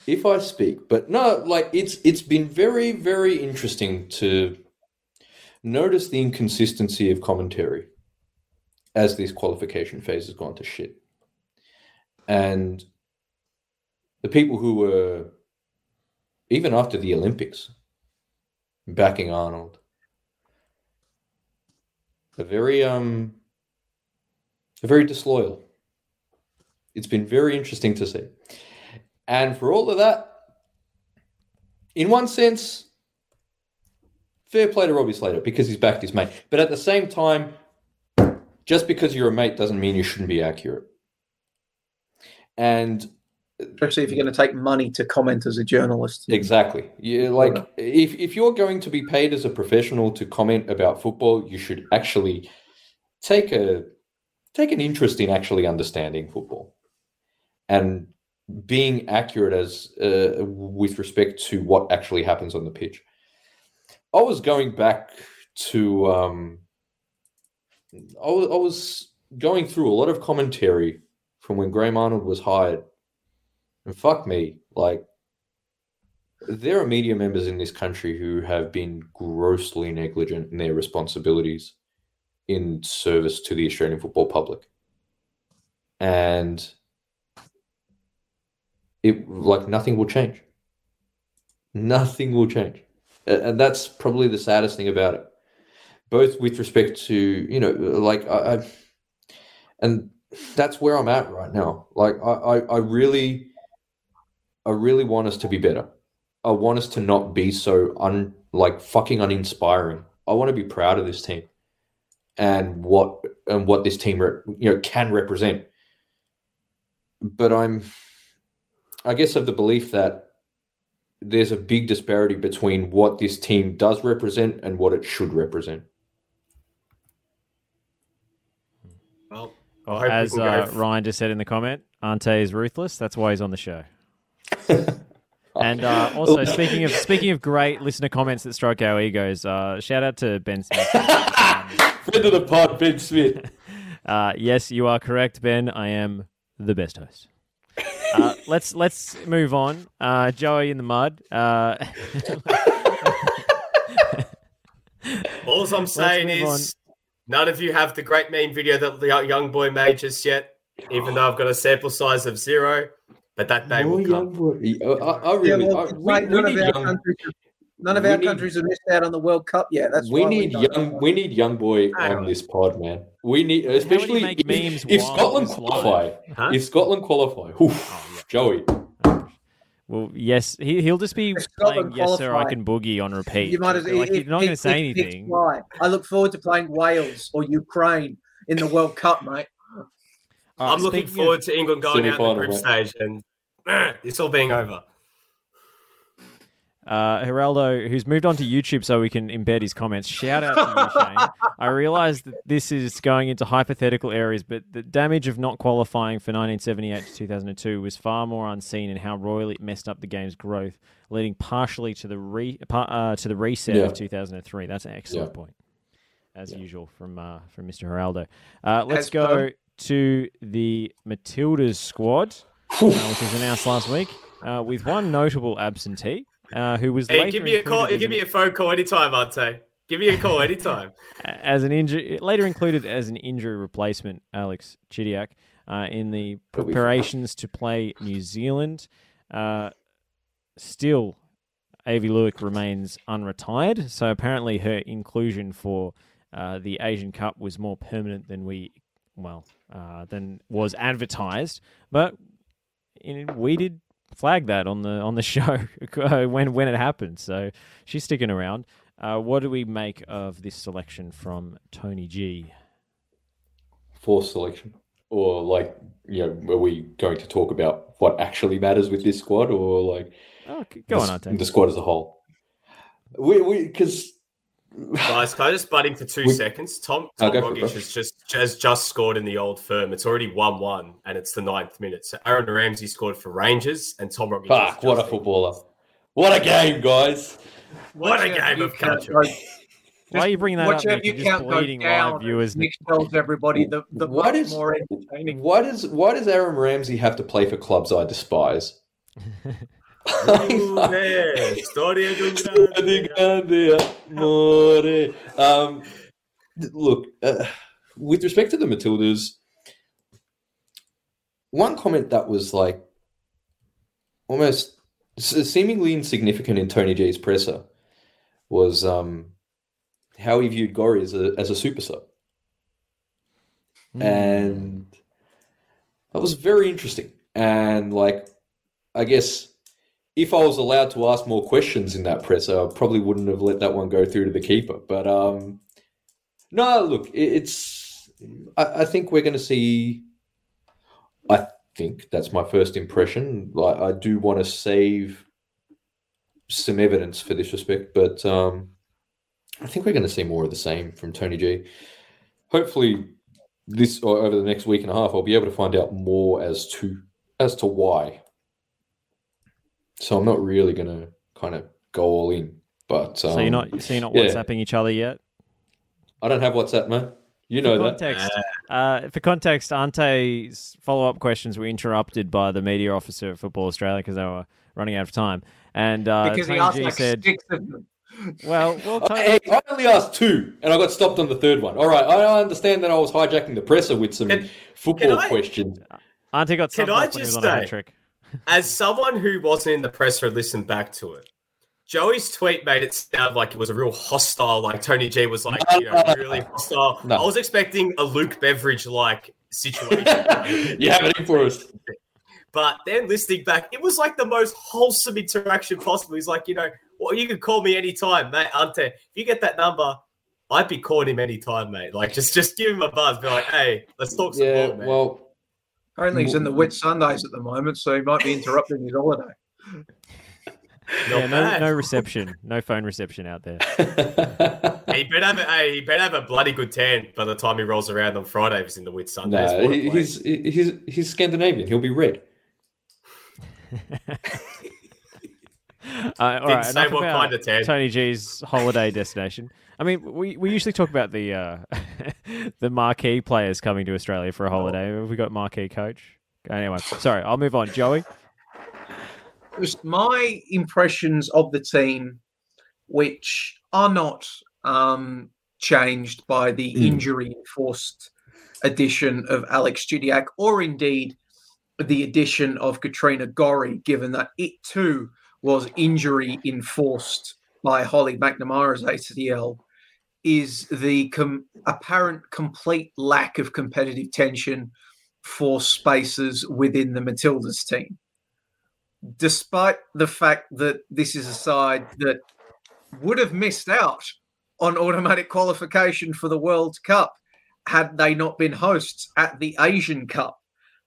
if I speak, but no, like it's it's been very very interesting to notice the inconsistency of commentary as this qualification phase has gone to shit, and the people who were even after the Olympics backing Arnold are very um are very disloyal. It's been very interesting to see. And for all of that, in one sense, fair play to Robbie Slater because he's backed his mate. But at the same time, just because you're a mate doesn't mean you shouldn't be accurate. And especially if you're going to take money to comment as a journalist. Exactly. You like if if you're going to be paid as a professional to comment about football, you should actually take a take an interest in actually understanding football and being accurate as uh, with respect to what actually happens on the pitch. I was going back to um, I was, I was going through a lot of commentary from when Graham Arnold was hired, and fuck me, like there are media members in this country who have been grossly negligent in their responsibilities in service to the Australian football public. And it like nothing will change. Nothing will change. And that's probably the saddest thing about it. Both with respect to, you know, like I, I and that's where I'm at right now. Like I, I, I really I really want us to be better. I want us to not be so un like fucking uninspiring. I want to be proud of this team and what and what this team you know can represent. But I'm, I guess, of the belief that there's a big disparity between what this team does represent and what it should represent. Well, Well, I hope as uh, f- Ryan just said in the comment, Ante is ruthless. That's why he's on the show. And uh, also, speaking of speaking of great listener comments that stroke our egos, uh, shout out to Ben Smith. Friend of the pod, Ben Smith. Uh, yes, you are correct, Ben. I am the best host. Uh, let's let's move on. Uh, Joey in the mud. Uh, All I'm saying move is none of you have the great meme video that the young boy made just yet, even though I've got a sample size of zero. But that day will come. I, I Yeah, really, well, I, we, mate, we none, of our young, countries, none of our need- countries have missed out on the World Cup yet. That's we need don't. young we need young boy on on. this pod, man. We need especially if, memes if Scotland qualify. Huh? If Scotland qualify, oof, Joey. Well, yes, he he'll just be If playing "Yes Sir, I Can Boogie" on repeat. You might as like, if- you're not going to say if- if anything. fly. I look forward to playing Wales or Ukraine in the World Cup, mate. All right, I'm looking speaking of- forward to England going out in the group stage and eh, it's all being over. Uh, Geraldo, who's moved on to YouTube so we can embed his comments. Shout out to you, Shane. I realize that this is going into hypothetical areas, but the damage of not qualifying for 1978 to 2002 was far more unseen in how royally it messed up the game's growth, leading partially to the re uh, to the reset Yeah. of 2003. That's an excellent Yeah. point, as usual from uh, from Mr. Geraldo. Uh, let's As go per. to the Matildas squad, uh, which was announced last week, uh, with one notable absentee. Uh, who was Hey, later give me a call. Give me a phone call anytime, Ante. Give me a call anytime. as an injury later included as an injury replacement, Alex Chidiac. uh, in the preparations to play New Zealand. Uh, still, Aivi Luik remains unretired, so apparently her inclusion for uh, the Asian Cup was more permanent than we, well, uh, than was advertised. But in, we did flag that on the on the show when when it happened. So she's sticking around. Uh, what do we make of this selection from Tony G? Force selection, or like you know, are we going to talk about what actually matters with this squad, or like Oh, go the, on, Ante. the squad as a whole? We we because Guys, can I just butt in for two We- seconds? Tom, Tom go for it, Rogic has just has just scored in the old firm. It's already one one, and it's the ninth minute. So Aaron Ramsey scored for Rangers, and Tom Rogic. fuck, what a just- footballer! What a game, guys! What a Watch out game of count culture. go- Why are you bringing that Watch up? out Nick? you just count go bleeding down. live viewers. Nick tells everybody the, the What much more entertaining. Why does why does Aaron Ramsey have to play for clubs I despise? Ooh. Storia di un grande. Amore. um, look, uh, with respect to the Matildas, one comment that was like almost seemingly insignificant in Tony G's presser was um, how he viewed Gorry as a, as a super sub. Hmm. And that was very interesting. And like, I guess if I was allowed to ask more questions in that presser, I probably wouldn't have let that one go through to the keeper. But um, no, look, it, it's. I, I think we're going to see. I think that's my first impression. Like, I do want to save some evidence for this respect, but um, I think we're going to see more of the same from Tony G. Hopefully, this or over the next week and a half, I'll be able to find out more as to as to why. So I'm not really going to kind of go all in, but um, so you're not so you're not yeah. WhatsApping each other yet. I don't have WhatsApp, man. You know for that. context, uh, for context, Ante's follow-up questions were interrupted by the media officer at Football Australia because they were running out of time, and uh, because he asked G like said, six of them. "Well, well, Tony, Hey, I only asked two, and I got stopped on the third one. All right, I understand that I was hijacking the presser with some Can- football can I- questions. Auntie got Can subbed I when he was just on a hat say- trick." As someone who wasn't in the presser and listened back to it, Joey's tweet made it sound like it was a real hostile. Like Tony G was like, you know, no, no, really hostile. No. I was expecting a Luke Beveridge like situation. you have it in for us. But then listening back, it was like the most wholesome interaction possible. He's like, you know, well, you can call me anytime, mate. Ante, if you get that number, I'd be calling him anytime, mate. Like, just just give him a buzz. Be like, hey, let's talk some Yeah, more, man. well, Apparently, he's in the Whitsundays at the moment, so he might be interrupting his holiday. Yeah, no, no reception, no phone reception out there. He better have a, hey, he better have a bloody good tan by the time he rolls around on Friday if he's in the Whitsundays. no, he- he's he's he's Scandinavian. He'll be red. Uh, all Didn't right, say what kind of tan. Tony G's holiday destination. I mean, we, we usually talk about the uh, the marquee players coming to Australia for a holiday. Have we got marquee coach? Anyway, sorry, I'll move on. Joey, Just my impressions of the team, which are not um, changed by the Mm. injury enforced addition of Alex Chidiac, or indeed the addition of Katrina Gorry, given that it too was injury enforced by Holly McNamara's ACL, is the com- apparent complete lack of competitive tension for spaces within the Matildas team despite the fact that this is a side that would have missed out on automatic qualification for the World Cup had they not been hosts at the Asian Cup.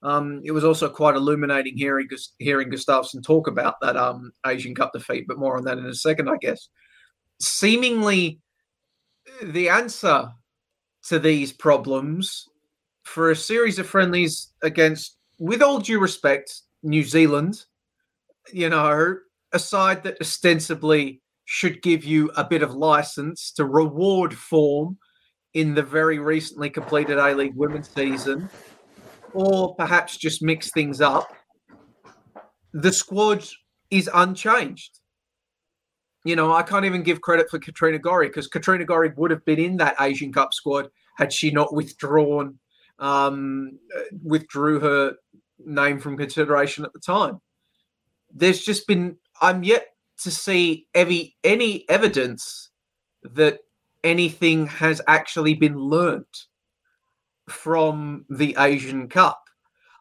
Um, it was also quite illuminating hearing hearing Gustavsson talk about that um, Asian Cup defeat, but more on that in a second, I guess. Seemingly, the answer to these problems for a series of friendlies against, with all due respect, New Zealand, you know, a side that ostensibly should give you a bit of license to reward form in the very recently completed A League women's season, or perhaps just mix things up. The squad is unchanged. You know, I can't even give credit for Katrina Gorry because Katrina Gorry would have been in that Asian Cup squad had she not withdrawn um, withdrew her name from consideration at the time. There's just been I'm yet to see any any evidence that anything has actually been learnt from the Asian Cup.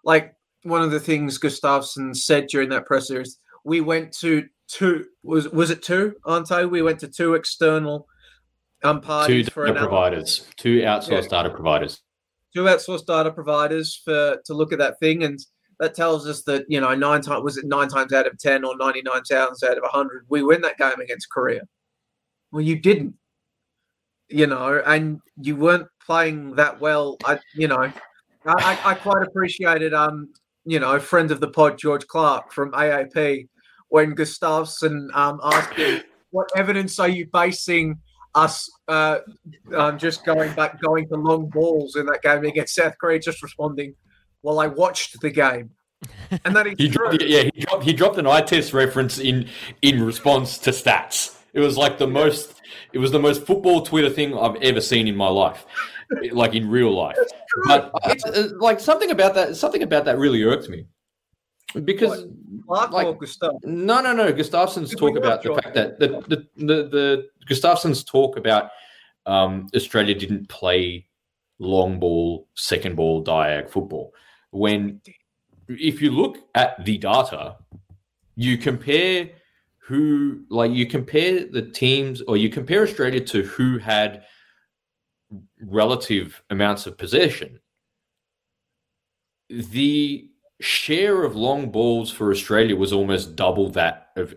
Like one of the things Gustavsson said during that presser is we went to two was was it two, Aren't Ante? We went to two external um Two data providers, two outsourced data providers. two outsourced data providers for to look at that thing and that tells us that you know nine times was it nine times out of ten or 99 times out of 100 we win that game against korea well you didn't you know and you weren't playing that well i you know i, I, quite appreciated um you know friend of the pod george clark from aap when Gustavsson um, asked him what evidence are you basing us uh, um, just going back going to long balls in that game against south korea just responding well, I watched the game, and that is He true. dropped, yeah, he dropped, he dropped an eye test reference in in response to stats. It was like the most, it was the most football Twitter thing I've ever seen in my life, like in real life. But uh, uh, like something about that, something about that really irked me because Clark like- no, no, no. Gustavsson's Did talk about the fact that the the the, the Gustavsson's talk about um, Australia didn't play long ball, second ball, diag football. When if you look at the data, you compare who like you compare the teams or you compare Australia to who had relative amounts of possession. The share of long balls for Australia was almost double that of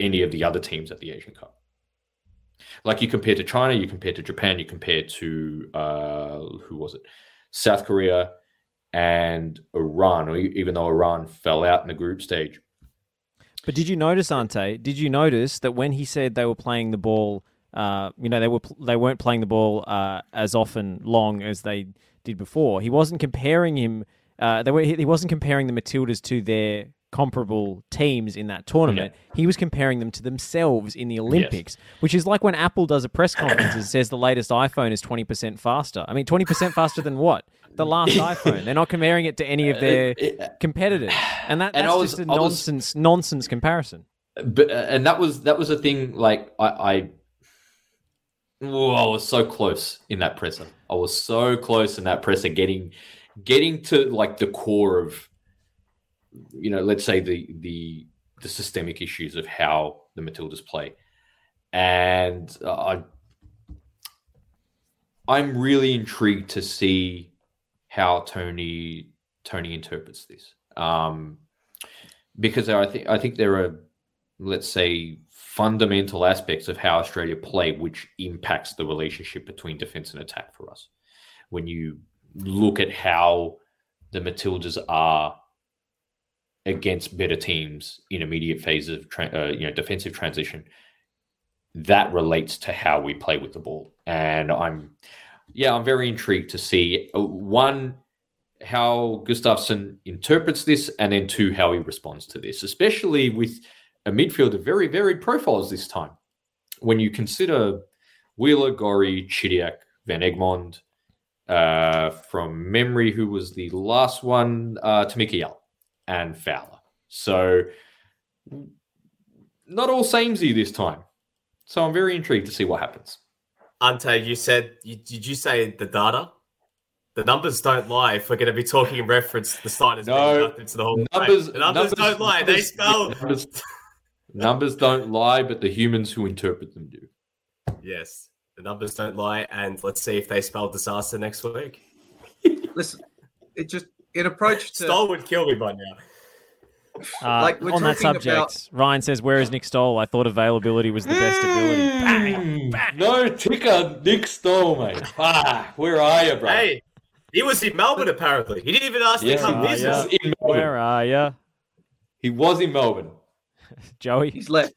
any of the other teams at the Asian Cup. Like you compare to China, you compare to Japan, you compare to uh, who was it? South Korea and Iran, even though Iran fell out in the group stage. But did you notice, Ante? Did you notice that when he said they were playing the ball, uh, you know, they were they weren't playing the ball uh, as often long as they did before. He wasn't comparing him. Uh, they were, he wasn't comparing the Matildas to their comparable teams in that tournament. He was comparing them to themselves in the Olympics, which is like when Apple does a press conference and says the latest iPhone is twenty percent faster. I mean, twenty percent faster than what? The last iPhone. They're not comparing it to any of their competitors, and that, that's I was- just a I was- nonsense nonsense comparison. but uh, and that was that was a thing like I, I oh, I was so close in that presser. I was so close in that presser getting getting to like the core of you know, let's say the the the systemic issues of how the Matildas play. And uh, I I'm really intrigued to see how Tony Tony interprets this. Um because I think I think there are let's say fundamental aspects of how Australia play which impacts the relationship between defense and attack for us. When you look at how the Matildas are against better teams in immediate phase of tra- uh, you know defensive transition, that relates to how we play with the ball. And I'm yeah, I'm very intrigued to see uh, one how Gustavsson interprets this, and then two, how he responds to this, especially with a midfield of very varied profiles this time. When you consider Wheeler, Gorry, Chidiac, Van Egmond, uh, from memory, who was the last one, uh, Tamika Yell and Fowler. So not all samey this time. So I'm very intrigued to see what happens. Ante, you said, you, did you say the data? The numbers don't lie. If we're going to be talking in reference to the signers being No, to the whole numbers, The numbers, don't lie. they numbers- spell. Numbers, numbers don't lie, but the humans who interpret them do. Yes, the numbers don't lie. And let's see if they spell disaster next week. Listen, it just it approached to Stoll would kill me by now. Uh, Like, on that subject, about- Ryan says, "Where is Nick Stoll? I thought availability was the best ability." Bang, bang. No ticker, Nick Stoll, mate. Ah, where are you, bro? Hey, he was in Melbourne apparently. He didn't even ask Yes, to come he visit. was. He was in Melbourne. Where are you, He was in Melbourne. Joey? he's left.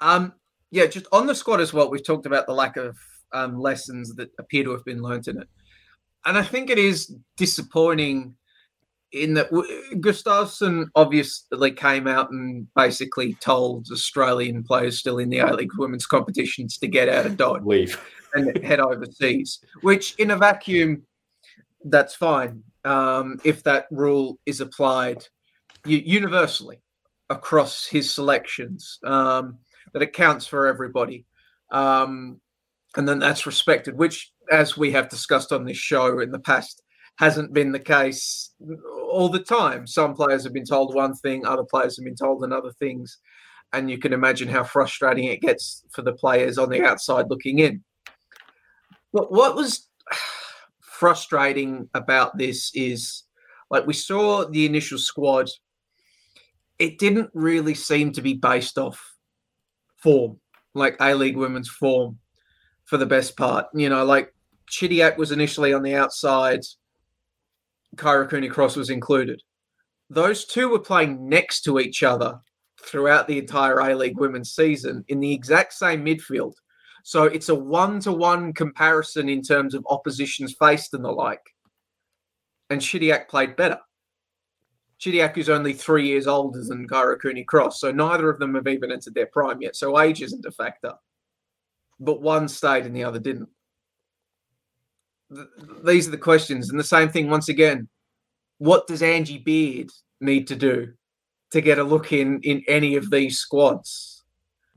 Um, yeah, just on the squad as well. We've talked about the lack of um, lessons that appear to have been learnt in it, and I think it is disappointing in that w- Gustavsson obviously came out and basically told Australian players still in the A League women's competitions to get out of Dodge Leave. and head overseas, which in a vacuum that's fine um, if that rule is applied universally across his selections, um, that it counts for everybody. Um, and then that's respected, which, as we have discussed on this show in the past, hasn't been the case all the time. Some players have been told one thing, other players have been told another things. And you can imagine how frustrating it gets for the players on the outside looking in. But what was frustrating about this is like we saw the initial squad, it didn't really seem to be based off form, like A League women's form for the best part. You know, like Chidiac was initially on the outside, Kyra Cooney Cross was included. Those two were playing next to each other throughout the entire A League women's season in the exact same midfield. So it's a one to one comparison in terms of oppositions faced and the like. And Chidiac played better. Chidiac is only three years older than Cooney Cross. So neither of them have even entered their prime yet. So age isn't a factor. But one stayed and the other didn't. Th- these are the questions. And the same thing once again. What does Angie Beard need to do to get a look in in any of these squads?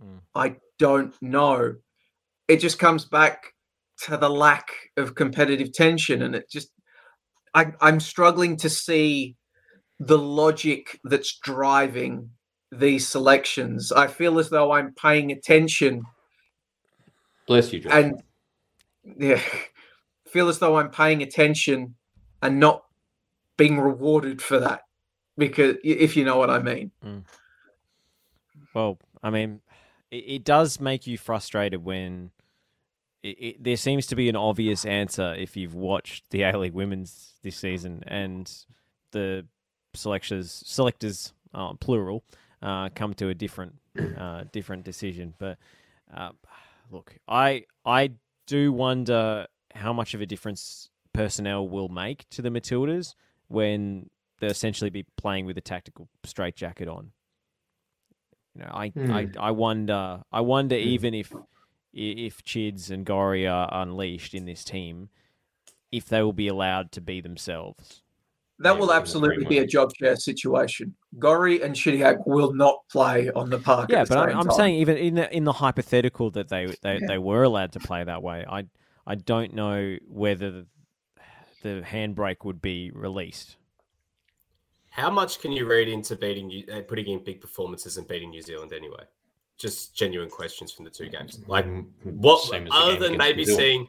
Mm. I don't know. It just comes back to the lack of competitive tension, and it just I, I'm struggling to see the logic that's driving these selections. I feel as though I'm paying attention Bless you, John. and yeah, feel as though I'm paying attention and not being rewarded for that. Because if you know what I mean. Mm. Well, I mean, it, it does make you frustrated when it, it, there seems to be an obvious answer if you've watched the A League Women's this season and the selectors, selectors, uh, plural, uh, come to a different, uh, different decision. But uh, look, I I do wonder how much of a difference personnel will make to the Matildas when they'll essentially be playing with a tactical straitjacket on. You know, I, I, I wonder, I wonder even if if Chids and Gorry are unleashed in this team, if they will be allowed to be themselves. That will absolutely be a job share situation. Gorry and Chidiac will not play on the park. Yeah, at the but I'm, same I'm time. saying even in the in the hypothetical that they they, Yeah. they were allowed to play that way, I I don't know whether the, the handbrake would be released. How much can you read into beating uh, putting in big performances and beating New Zealand anyway? Just genuine questions from the two games. Like what, Same as the other game than maybe seeing,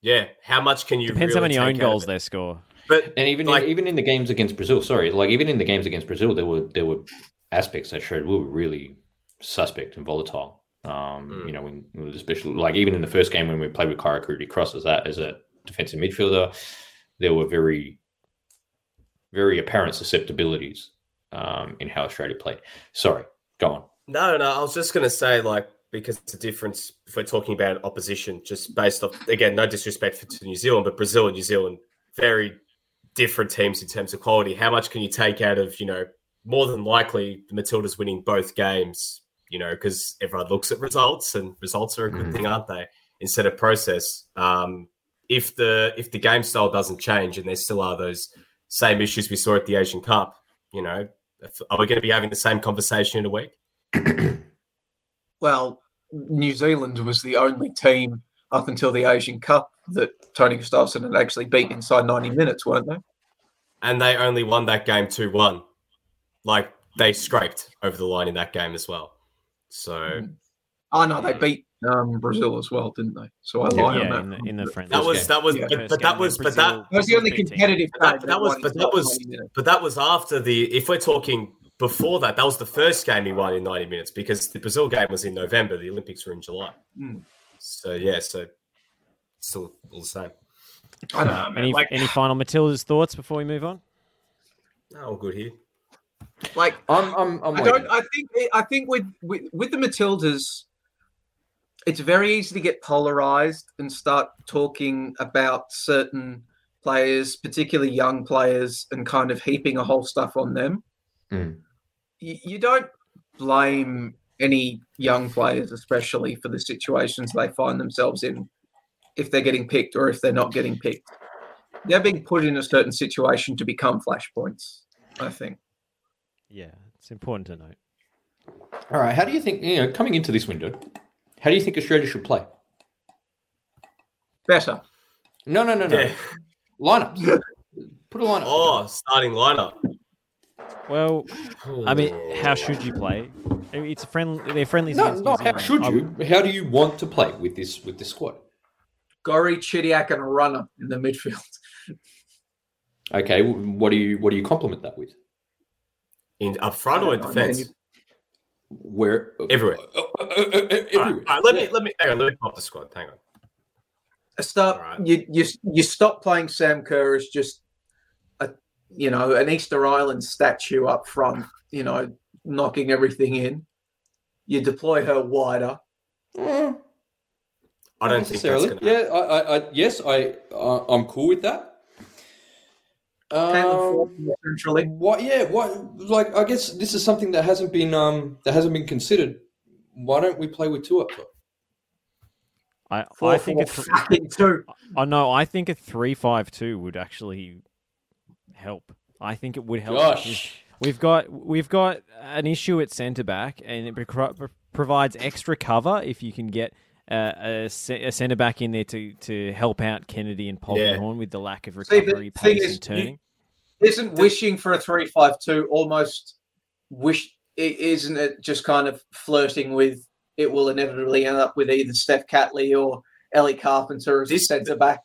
yeah, how much can you? Depends really how many take own goals they score. But And even like, in, even in the games against Brazil, sorry, like even in the games against Brazil, there were there were aspects that showed we were really suspect and volatile. Um, Mm. You know, when especially like even in the first game when we played with Kyra Cooney Cross as that as a defensive midfielder, there were very very apparent susceptibilities um, in how Australia played. Sorry, go on. No, no, I was just going to say, like, because the difference, if we're talking about opposition, just based off, again, no disrespect for, to New Zealand, but Brazil and New Zealand, very different teams in terms of quality. How much can you take out of, you know, more than likely the Matildas winning both games, you know, because everyone looks at results and results are a good Mhm. thing, aren't they? Instead of process. Um, if the if the game style doesn't change and there still are those same issues we saw at the Asian Cup, you know, are we going to be having the same conversation in a week? Well, New Zealand was the only team up until the Asian Cup that Tony Gustavsson had actually beat inside 90 minutes, weren't they? and they only won that game 2 1. Like they scraped over the line in that game as well. So Oh, no, they beat um, Brazil as well, didn't they? So I Yeah, lied yeah, on that. in the, in the friendly. that was game. that was Yeah. but, but that was when but that That was the only competitive But that- game that was- but that was- but that was after the if we're talking before that, that was the first game he won in 90 minutes because the Brazil game was in November, the Olympics were in July. Mm. So yeah, so still all the same. I don't know, man. Any Like, any final Matilda's thoughts before we move on? No, all good here. like I'm I'm, I'm I waiting. don't. I think. I think with, with with the Matildas, it's very easy to get polarized and start talking about certain players, particularly young players, and kind of heaping a whole stuff on them. Mm. You, you don't blame any young players, especially for the situations they find themselves in, if they're getting picked or if they're not getting picked. they're being put in a certain situation to become flashpoints. I think. Yeah, it's important to note. All right. How do you think, you know, coming into this window, how do you think Australia should play? Better. No, no, no, no. Yeah. Lineups. Put a lineup. Oh, starting lineup. Well, I mean, how should you play? I mean, It's a friendly. They're friendlies. No, against no. New How should you? Um, how do you want to play with this with this squad? Gorry, Chidiac, and a runner in the midfield. Okay. What do you what do you complement that with? In up front or in I know, defense? Where Everywhere. Uh, uh, uh, All right, everywhere. all right, let me let me hang on, let me pop the squad. Hang on. Start. Right. You you you stop playing Sam Kerr as just a you know an Easter Island statue up front. You know, knocking everything in. You deploy her wider. Mm, I don't think that's necessarily. gonna Yeah. I, I, I yes. I uh, I'm cool with that. Caitlin Um, Forbes, essentially. what? Yeah. What? Like, I guess this is something that hasn't been um that hasn't been considered. Why don't we play with two up top? I, Four, I think four, a th- fucking two. Oh no, I think a three-five-two would actually help. I think it would help. Gosh. We've got we've got an issue at centre back, and it pro- provides extra cover if you can get uh, a, a centre back in there to, to help out Kennedy and Polkinghorne with the lack of See, the recovery, thing pace, is, and turning. Isn't wishing for a three-five-two almost wish? i- Isn't it just kind of flirting with? It will inevitably end up with either Steph Catley or Ellie Carpenter as a This- centre back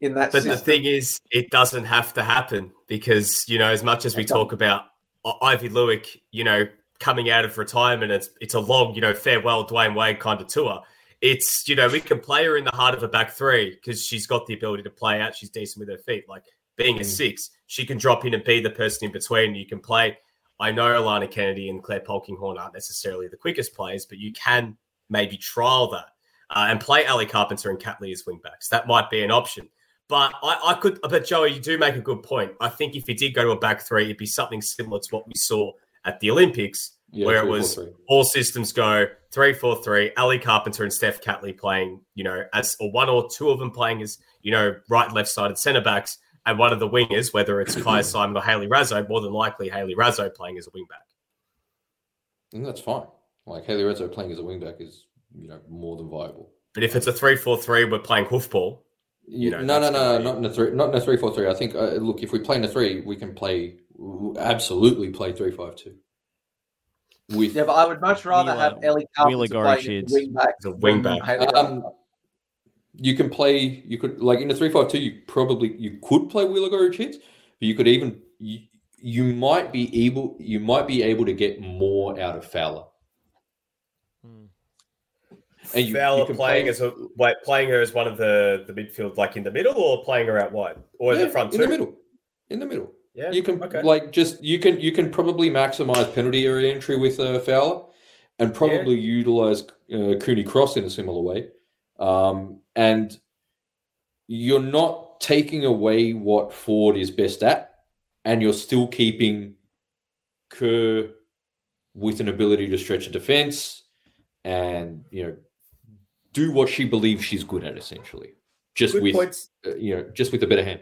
in that But the thing is, it doesn't have to happen because you know, as much as we talk about uh, Aivi Luik, you know, coming out of retirement, it's it's a long, you know, farewell Dwyane Wade kind of tour. It's you know, we can play her in the heart of a back three because she's got the ability to play out. She's decent with her feet. Like being a six, she can drop in and be the person in between. You can play. I know Alana Kennedy and Clare Polkinghorne aren't necessarily the quickest players, but you can maybe trial that uh, and play Ali Carpenter and Catley as wing backs. That might be an option. But I, I could, but Joey, you do make a good point. I think if you did go to a back three, it'd be something similar to what we saw at the Olympics, Yeah, where it four, was all systems go three, four, three. Ali Carpenter and Steph Catley playing, you know, as or one or two of them playing as, you know, right, left sided centre backs, and one of the wingers, whether it's Kyah Simon or Hayley Raso, more than likely Hayley Raso playing as a wing back. And that's fine. Like Hayley Raso playing as a wingback is, you know, more than viable. But if it's a three, four, three, we're playing hoofball. You know, no, no, no, be- not in a three, not in a three, four, three. I think, uh, look, if we play in a three, we can play absolutely play three, five, two. With Yeah, but I would much rather Wheeler- have Ellie Wheeler Carpenter Gorry playing as Chids. wing back. As a wing back. Um, you can play. You could like in a three, five, two. You probably you could play Wheeler Go Chits, but you could even you, you might be able you might be able to get more out of Fowler. Hmm. And you, Fowler you playing play- as a wait, playing her as one of the the midfield, like in the middle, or playing her out wide, or in Yeah, the front in the middle, in the middle. Yeah, you can okay. like just you can you can probably maximize penalty area entry with uh, Fowler, and probably utilize uh, Cooney Cross in a similar way, um, and you're not taking away what Foord is best at, and you're still keeping Kerr with an ability to stretch a defense, and you know do what she believes she's good at, essentially, just Good with uh, you know just with a better hand.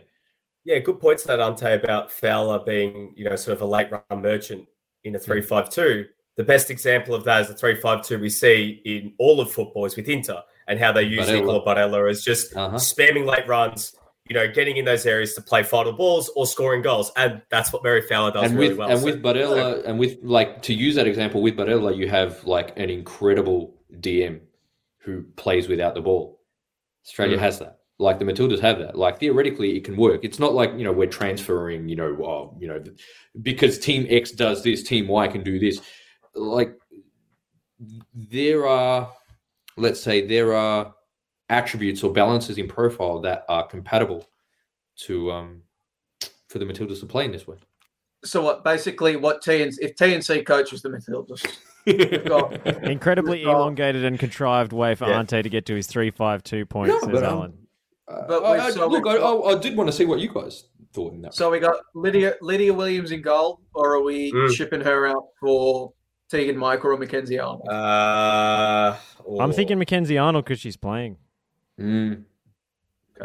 Yeah, good points that Ante about Fowler being, you know, sort of a late run merchant in a Hmm. three-five-two. The best example of that is the three-five-two we see in all of football is with Inter and how they use Barella. Nicola Barella as just Uh-huh. spamming late runs, you know, getting in those areas to play final balls or scoring goals. And that's what Mary Fowler does and really with well. and So- with Barella and with like to use that example with Barella, you have like an incredible DM who plays without the ball. Australia Mm. has that. Like the Matildas have that. Like theoretically, it can work. It's not like you know we're transferring. You know, oh, you know, because Team X does this, Team Y can do this. Like there are, let's say, there are attributes or balances in profile that are compatible to um for the Matildas to play in this way. So what? Basically, what TNC if TNC coaches the Matildas. we've got Incredibly elongated and contrived way for Yeah. Ante to get to his three-five-two points, No, says but, um, Alan. But I, I- so look, I, got- I, I did want to see what you guys thought in that. so we got Lydia Lydia Williams in goal, or are we Mm. shipping her out for Teagan Micah or Mackenzie Arnold? Uh, I'm thinking Mackenzie Arnold because she's playing. Mm.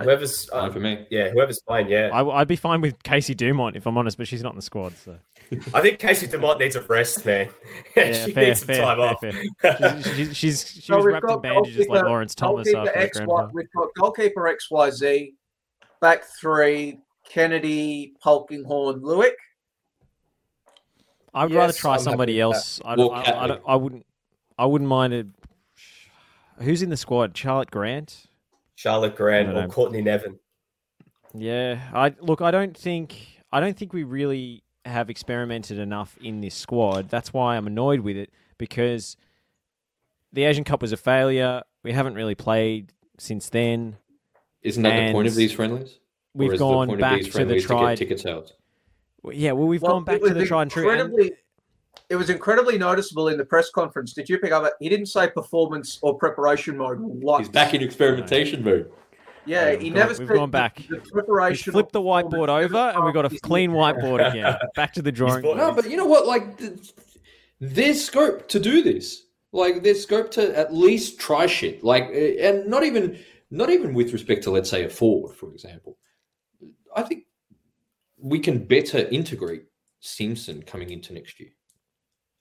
Whoever's Fine uh, for me. yeah, whoever's playing, yeah. I, I'd be fine with Casey Dumont if I'm honest, but she's not in the squad. So I think Casey Dumont needs a rest, man. yeah, she fair, needs some fair, time fair, off. fair. She's, she's, she's she So was we've wrapped in bandages like Lawrence Thomas after the XY. We've got goalkeeper XYZ, back three, Kennedy, Polkinghorne, Luik. I'd rather try I'm somebody else. I, Or don't- I, I, don't- I wouldn't. I wouldn't mind it. Who's in the squad? Charlotte Grant. Charlotte Grant or know. Courtney Nevin. Yeah, I look. I don't think. I don't think we really have experimented enough in this squad. That's why I'm annoyed with it because the Asian Cup was a failure. We haven't really played since then. Isn't that the point of these friendlies? We've gone the back to the friendlies to tried. get ticket sales? Yeah, well, we've Well, gone back to the tried and true. and- incredibly- It was incredibly noticeable in the press conference. Did you pick up it? He didn't say performance or preparation mode once. He's back in experimentation mode. Yeah, We've he gone- never we've said gone back. The, the preparation. flipped the whiteboard over, and we've got a clean whiteboard again. Back to the drawing board. No, but you know what? Like, th- there's scope to do this. Like, there's scope to at least try shit. Like, eh, and not even not even with respect to, let's say, a forward, for example. I think we can better integrate Siemsen coming into next year.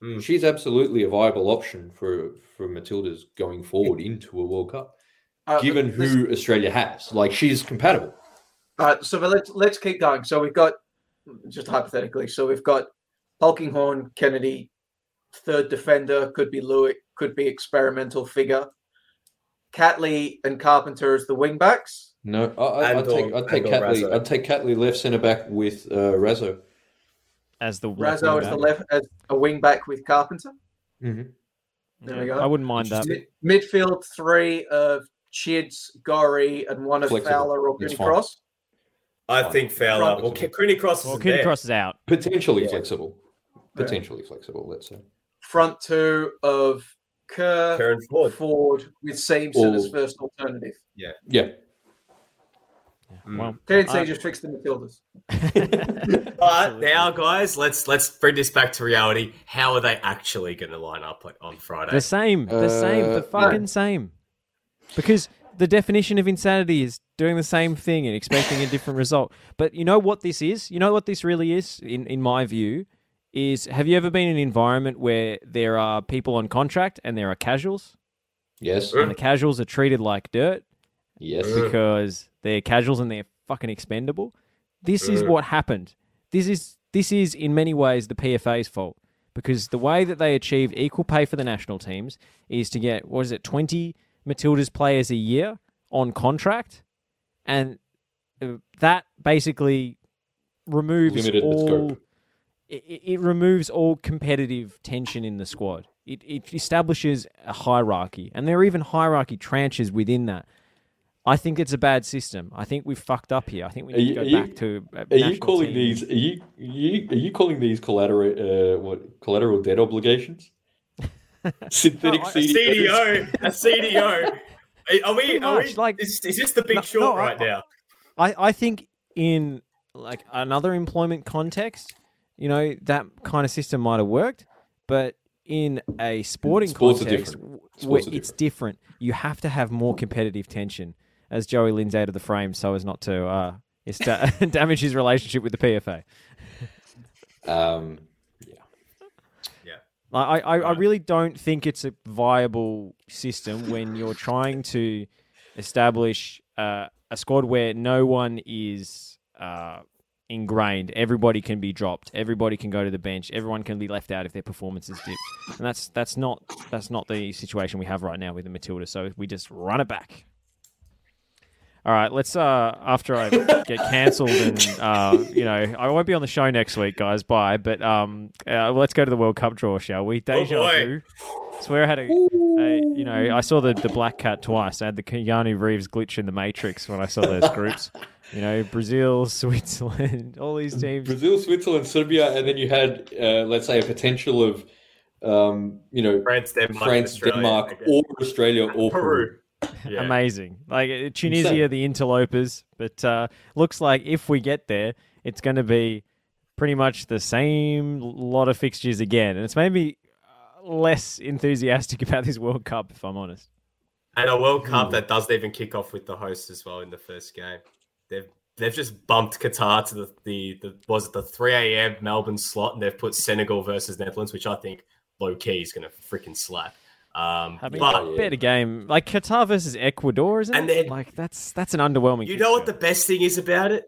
Mm. She's absolutely a viable option for for Matildas going forward into a World Cup, Uh, given this- who Australia has. Like, she's compatible. All right, so but let's let's keep going. So we've got just hypothetically. So we've got Polkinghorne, Kennedy, third defender could be Luik, could be experimental figure. Catley and Carpenter as the wing backs. No, I, I, I'd take or- I'd take and Catley. Raso. I'd take Catley left centre back with uh, Raso. As the left Raso as the left as a wing back with Carpenter. Mm-hmm. There we go. I wouldn't mind that. Mid- midfield three of Chids, Gorry, and one of Flexible. Fowler or That's Goody fine. Cross. I think Fowler. Well, Flexible. Cooney Cross Well, is Kenny there. Cross is out. Potentially Yeah. flexible. Yeah. Potentially flexible. Let's say. Front two of Kerr, and Foord. Foord with Siemsen as Or- first alternative. Yeah, yeah. Mm. Well, TNC I- just fixed the Matildas. But now, guys, let's let's bring this back to reality. How are they actually going to line up like, on Friday? The same, the same, Uh, the fucking same. Because the definition of insanity is doing the same thing and expecting a different result. But you know what this is? You know what this really is, in, in my view, is have you ever been in an environment where there are people on contract and there are casuals? Yes. And the casuals are treated like dirt Yes. because they're casuals and they're fucking expendable. This is what happened. This is this is in many ways the PFA's fault because the way that they achieved equal pay for the national teams is to get what is it twenty Matildas players a year on contract, and uh, that basically removes Limited the all. it it removes all competitive tension in the squad. It, it establishes a hierarchy, and there are even hierarchy tranches within that. I think it's a bad system. I think we've fucked up here. I think we need you- to go you- back to. Are you calling team. these? Are you, are you are you calling these collateral uh, what collateral debt obligations? Synthetic No, I- a CDOs? CDO, a CDO. Are we? Pretty Are we like- is, is this the big No, short no, I- right now? I, I think in like another employment context, you know, that kind of system might have worked, but in a sporting Sports are context, different. Sports where are it's different. You have to have more competitive tension, as Joey Lynch's out of the frame, so as not to uh, esta- damage his relationship with the PFA. Um, I, I, I really don't think it's a viable system when you're trying to establish uh, a squad where no one is uh, ingrained. Everybody can be dropped. Everybody can go to the bench. Everyone can be left out if their performances dip. And that's that's not that's not the situation we have right now with the Matilda. So we just run it back. All right, let's. Uh, after I get cancelled and uh, you know, I won't be on the show next week, guys. Bye. But um, uh, let's go to the World Cup draw, shall we? Deja boy. vu. Swear I had a, a, you know, I saw the the black cat twice. I had the Keanu Reeves glitch in the Matrix when I saw those groups. You know, Brazil, Switzerland, all these teams. Brazil, Switzerland, Serbia, and then you had uh, let's say a potential of um, you know France, Denmark, France, Australia, Denmark, or Australia, or Peru. Peru. Yeah. Amazing. Like uh, Tunisia, Insane. the interlopers. But uh, looks like if we get there, it's going to be pretty much the same lot of fixtures again. And it's made me uh, less enthusiastic about this World Cup, if I'm honest. And a World Hmm. Cup that doesn't even kick off with the host as well in the first game. They've they've just bumped Qatar to the the, the was it the three a.m. Melbourne slot, and they've put Senegal versus Netherlands, which I think low key is going to freaking slap. Um, I mean, but better game like Qatar versus Ecuador, isn't And it? then- like that's that's an underwhelming. you know what the best thing is about it?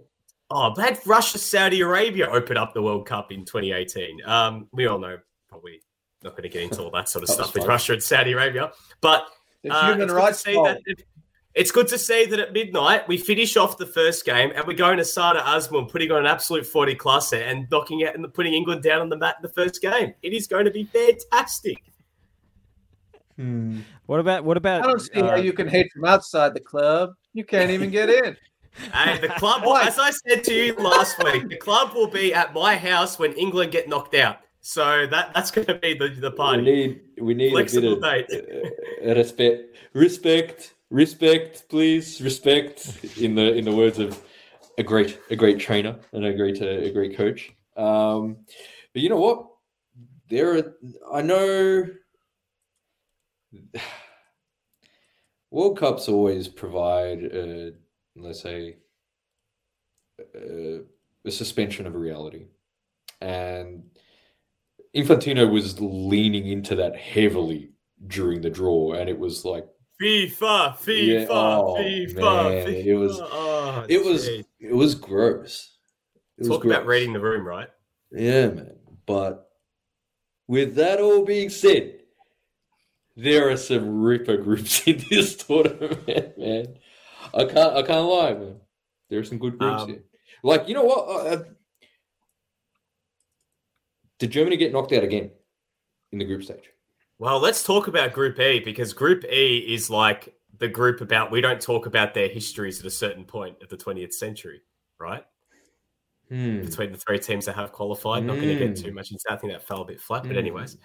Oh, they had Russia, Saudi Arabia open up the World Cup in 2018. Um, we all know, probably not going to get into all that sort of That stuff with. Russia and Saudi Arabia, but Uh, human it's good to rights see that it's good to see that at midnight we finish off the first game and we're going to Sardar Azmoun putting on an absolute 40 class and knocking out and putting England down on the mat in the first game. It is going to be fantastic. What about what about? I don't see how uh, you can hate from outside the club. You can't even get in. Hey, the club, will, as I said to you last week, the club will be at my house when England get knocked out. So that that's going to be the, the party. We need we need Flexible a bit of uh, respect, respect, respect, please, respect. In the in the words of a great a great trainer and a great uh, a great coach. Um, but you know what? There, are, I know. World Cups always provide, uh, let's say, uh, a suspension of reality, and Infantino was leaning into that heavily during the draw, and it was like FIFA, FIFA, Yeah, oh, FIFA, man, FIFA. it was- oh, it was it was gross. It was Talk about gross. reading the room, right? Yeah, man. But with that all being said, there are some ripper groups in this tournament, man. I can't I can't lie, man. There are some good groups Um, here. Like you know what? Uh, did Germany get knocked out again in the group stage? Well, let's talk about Group E because Group E is like the group about we don't talk about their histories at a certain point of the 20th century, right? Hmm. Between the three teams that have qualified. Not going to get too much into that. I think that fell a bit flat, but Mm. anyways.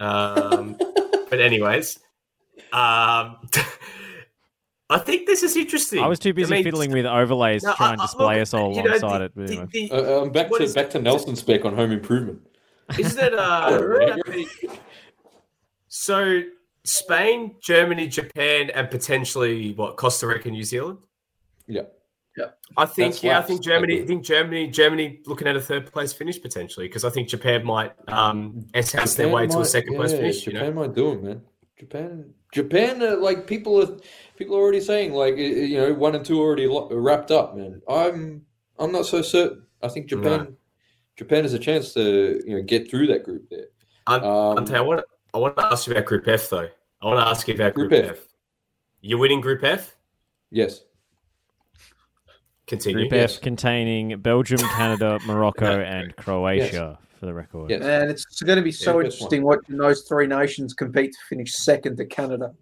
Um, but anyways, um, I think this is interesting. I was too busy mean, fiddling with overlays No, to try I- and I- display look, us all you know, alongside the- it. But the- the- Uh, um, back to is- back to Nelson's spec on home improvement. Isn't it? Uh, so Spain, Germany, Japan, and potentially what Costa Rica, New Zealand. Yeah. I think That's yeah, I think Germany. I think Germany. Germany looking at a third place finish potentially because I think Japan might um enhance their way to a might- second place yeah, finish. You Japan know, might do it, man. Japan, Japan, uh, like people are, people are already saying, like you know, one and two already lo- wrapped up, man. I'm, I'm not so certain. I think Japan, Japan has a chance to, you know, get through that group there. I'm, Um, Ante, I want to. I want to ask you about Group F though. I want to ask you about Group, Group F. F. You're winning Group F. Yes. Continue. Group F containing Belgium, Canada, Morocco, and Croatia. For the record, Yes. And it's going to be so Yeah, that's interesting watching those three nations compete to finish second to Canada.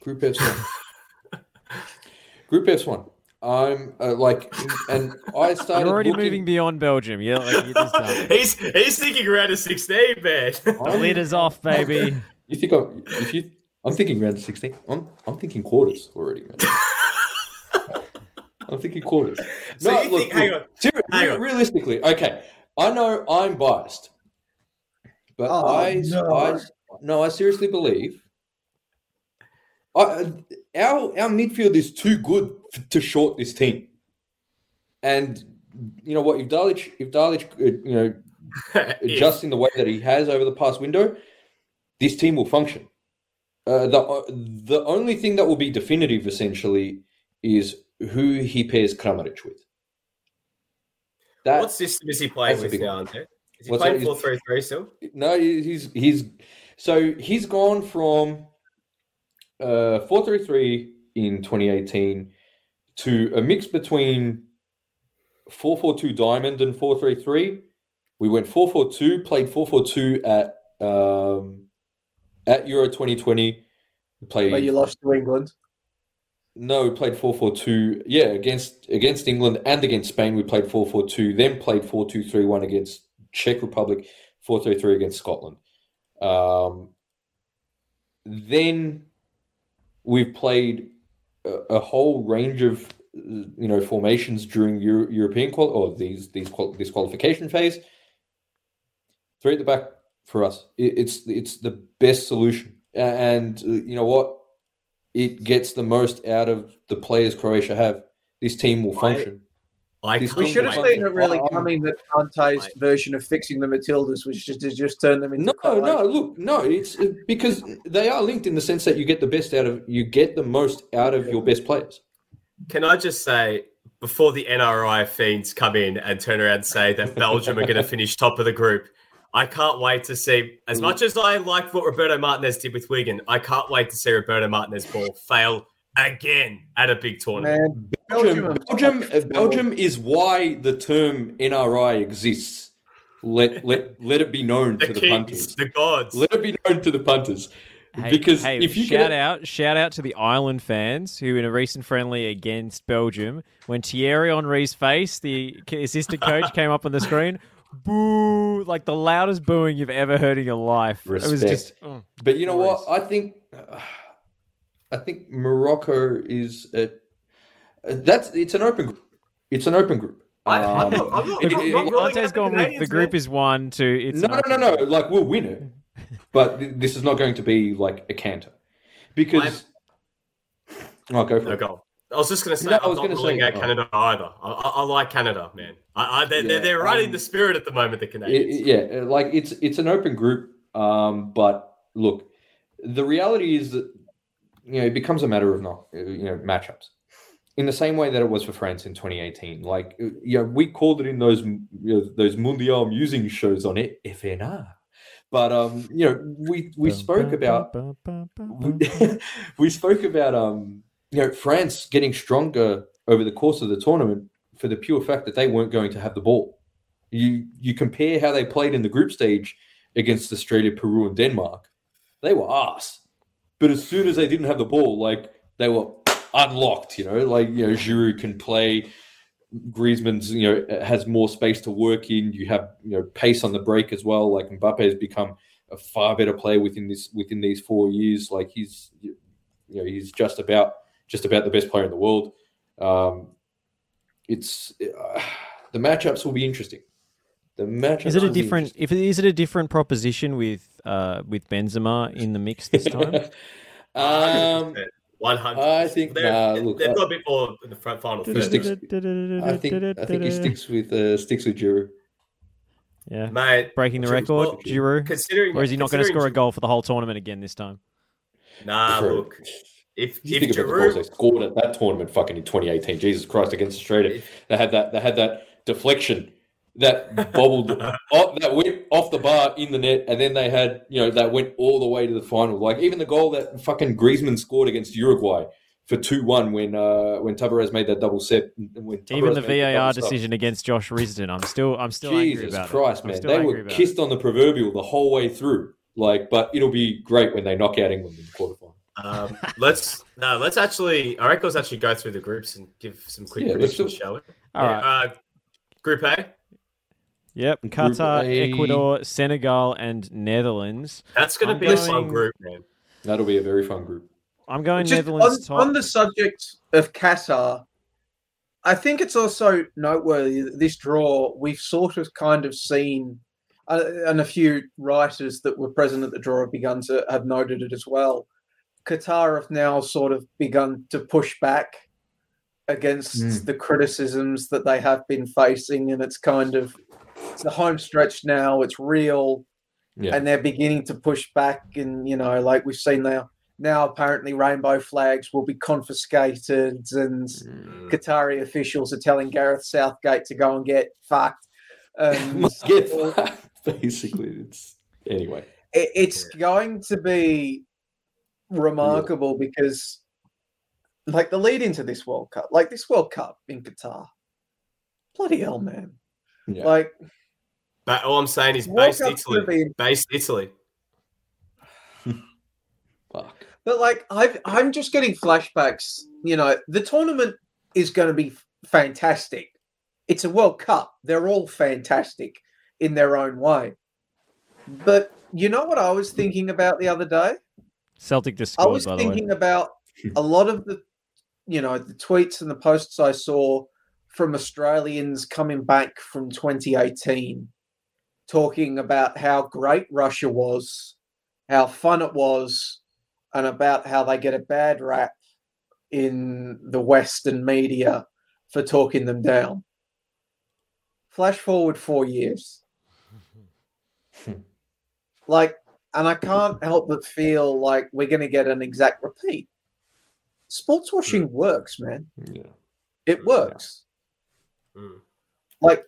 Group F's one. Group F's one. I'm uh, like, and I started. you're already looking- moving beyond Belgium. Yeah, like you're just done. he's he's thinking around a 16, man. The lid is off, baby. You think I'm? If you, I'm thinking round of sixteen. I'm, I'm thinking quarters already, man. I'm thinking quarters. So no, you look, think- hang look, on, seri- hang re- on. realistically, okay. I know I'm biased, but Oh, I, no. I, no, I seriously believe. I, our our midfield is too good f- to short this team, and you know what? If Dalic, if Dalic, uh, you know, adjusting the way that he has over the past window, this team will function. Uh, the the only thing that will be definitive, essentially, is who he pairs Kramaric with. That what system is he playing with big now. Ante? Is he What's playing that? 4 3 3 still? no, he's he's so he's gone from uh four three three in twenty eighteen to a mix between four four two diamond and four three three. We went four four two, played four four two at um at Euro twenty twenty. We played But you lost to England. No, we played four four two. Yeah, against against England and against Spain, we played four four two. Then played four two three one against Czech Republic, four three three against Scotland. Um, then we've played a, a whole range of you know formations during Euro, European qual or these these qual- this qualification phase. Three at the back for us. It, it's it's the best solution, and uh, you know what? It gets the most out of the players Croatia have, this team will function. I This We should have seen it really Um, coming that Dante's version of fixing the Matildas was just to just turn them into No, Croatia. no, look, no, it's because they are linked in the sense that you get the best out of you get the most out of your best players. Can I just say, before the NRI fiends come in and turn around and say that Belgium are going to finish top of the group, I can't wait to see. As mm. much as I liked what Roberto Martinez did with Wigan, I can't wait to see Roberto Martinez ball fail again at a big tournament. Man, Belgium, Belgium, Belgium, is why the term NRI exists. Let let let it be known The to the kings, punters. the gods. Let it be known to the punters. Hey, because hey, if you shout get out, shout out to the Ireland fans who, in a recent friendly against Belgium, when Thierry Henry's face, the assistant coach, came up on the screen, boo, like the loudest booing you've ever heard in your life. It was just, oh. But you know what? I think uh, I think Morocco is a, that's it's an open group. It's an open group. I- I'm Um, not- I'm not- it- I'm it- not it- ruling Dante's gone with the group is one to it's no, no, no, no. Like we'll win it, but th- this is not going to be like a canter because. i oh, go for No it. goal. I was just going to say, No, I I'm was not gonna ruling say- out oh. Canada either. I, I, I like Canada, man. I, I, they're, Yeah, they're, they're right in um, the spirit at the moment, the It- Canadians. it- yeah, like it's it's an open group. Um, but look, the reality is that you know it becomes a matter of not you know matchups. In the same way that it was for France in 2018, like you know, we called it in those you know, those Mundial musing shows on it, FNR. But um, you know, we we spoke about we, we spoke about um, you know, France getting stronger over the course of the tournament for the pure fact that they weren't going to have the ball. You you compare how they played in the group stage against Australia, Peru, and Denmark, they were arse. But as soon as they didn't have the ball, like they were unlocked. You know, like you know, Giroud can play. Griezmann's you know has more space to work in. You have you know pace on the break as well. Like Mbappe has become a far better player within this within these four years. Like he's you know he's just about just about the best player in the world. Um, it's uh, the matchups will be interesting. The matchups Is it a different? If it, is it a different proposition with uh with Benzema in the mix this time? um, 100. I think They're- nah, look, they've I- got a bit more in the front final third. sticks- I think I think he sticks with uh, sticks with Giroud. Yeah, Mate, breaking the Well, record, Giroud. Considering, Or is he not going to score a goal for the whole tournament again this time? Nah, look. If You if think about the goals they scored at that tournament, fucking in 2018. Jesus Christ, against Australia, they had that. They had that deflection that bobbled, off, that went off the bar in the net, and then they had you know that went all the way to the final. Like even the goal that fucking Griezmann scored against Uruguay for two one when uh when Tabarez made that double set. When Even Tabarez the VAR double sub. decision against Josh Risdon, I'm still I'm still angry Jesus about Christ, it. I'm man, they were about kissed on the proverbial the whole way through. Like, but it'll be great when they knock out England in the quarterfinal. Um, let's no, let's actually. I reckon let's actually go through the groups and give some quick Yeah, predictions, shall we? All Yeah, right. Uh, group A. Yep, Qatar, A. Ecuador, Senegal, and Netherlands. That's going to I'm be a fun group, man. That'll be a very fun group. I'm going Just Netherlands on, top. on the subject of Qatar, I think it's also noteworthy that this draw we've sort of kind of seen, uh, and a few writers that were present at the draw have begun to have noted it as well. Qatar have now sort of begun to push back against Mm. the criticisms that they have been facing, and it's kind of it's the home stretch now. It's real Yeah. and they're beginning to push back and you know like we've seen now now apparently rainbow flags will be confiscated and Mm. qatari officials are telling gareth southgate to go and get fucked um, get basically. It's anyway. it, it's going to be remarkable because like the lead into this world cup like this world cup in qatar bloody hell man Yeah. like But all I'm saying is World based Cup's Italy. be- Based Italy. Fuck. But like I've, I'm just getting flashbacks. You know, the tournament is going to be fantastic. It's a World Cup. They're all fantastic in their own way. But you know what I was thinking about the other day? Celtic just I was by the way. thinking about a lot of the, you know, the tweets and the posts I saw from Australians coming back from 2018, talking about how great Russia was, how fun it was, and about how they get a bad rap in the Western media for talking them down. Flash forward four years. like, and I can't help but feel like we're going to get an exact repeat. Sports washing works, man. Yeah. It works. Mm. Like,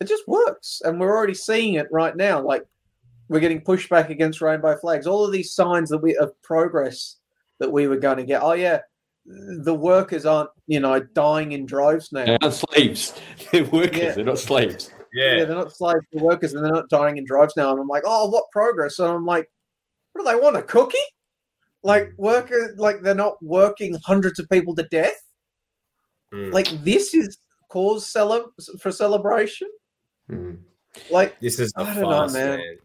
it just works. And we're already seeing it right now. Like, we're getting pushback against rainbow flags. All of these signs that we of progress that we were going to get. Oh, yeah, the workers aren't, you know, dying in droves now. They're not slaves. They're workers. Yeah. They're not slaves. Yeah. Yeah, they're not slaves, they're workers, and they're not dying in drives now. And I'm like, oh, what progress? And I'm like, what do they want? A cookie? Like worker, like they're not working hundreds of people to death. Mm. Like this is cause cele- for celebration. Mm. Like This is a I don't know, man. man.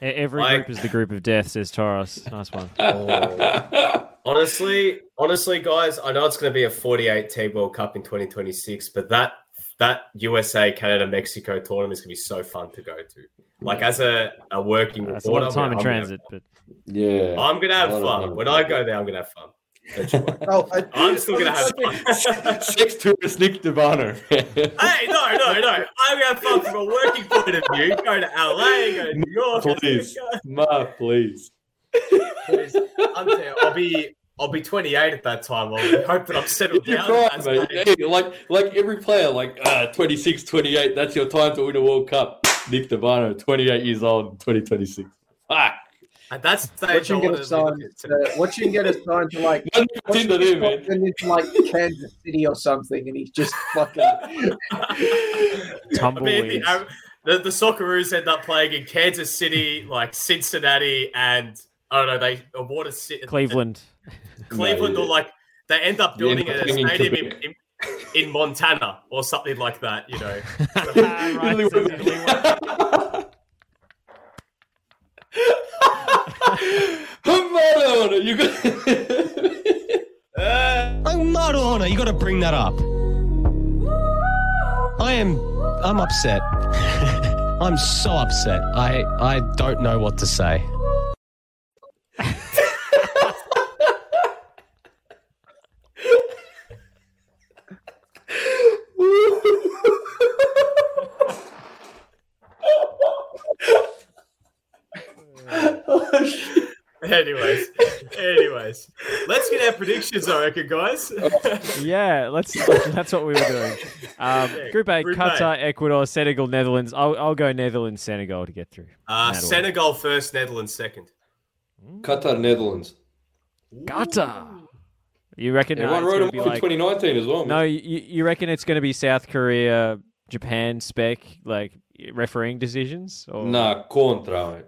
Every Like- group is the group of death, says Taurus. Nice one. Honestly, honestly, guys, I know it's going to be a 48 team World Cup in 2026, but that that USA, Canada, Mexico tournament is going to be so fun to go to. Like as a, a working That's a lot of time in I'm gonna have transit, but yeah. I'm going to have A lot of fun. When I go there, I'm going to have fun. Don't you worry. oh, I, I'm still going to have fun. Six tourists, Nick D'Urbano. Hey, no, no, no. I'm going to have fun from a working point of view. Go to LA, go to New York. please, Ma, please. Please. I'm telling I'll be I'll be 28 at that time. I'll hope that I'm settled You're down. right, That's mate. great. Hey, like, like every player, like uh, 26, 28, that's your time to win a World Cup. Nick D'Urbano, 28 years old, 2026. Fuck. At that stage, what you I can get wanted a to sign look to, what you can get a sign to like Nothing but Tinder there, man. into like Kansas City or something, and he's just fucking I mean, the, the, the Socceroos end up playing in Kansas City, like Cincinnati, and I don't know, they award a ci- Cleveland. Cleveland, No, or like they end up You end building up a in stadium in, in, in Montana or something like that. You know, ah, Right, Italy says went- Italy I'm mad on it. You got. I'm not on it. You got to bring that up. I am. I'm upset. I'm so upset. I I don't know what to say. anyways, anyways, let's get our predictions. I reckon, guys. Yeah, let's. That's what we were doing. Um, group A: Group A. Qatar, Ecuador, Senegal, Netherlands. I'll, I'll go Netherlands, Senegal to get through. Uh, Senegal first, Netherlands second. Qatar, Netherlands. Qatar. You reckon? uh, Everyone it's wrote gonna them be off in like, 2019 as well. no, you, you reckon it's going to be South Korea, Japan spec like refereeing decisions? Or... Nah, contra, mate.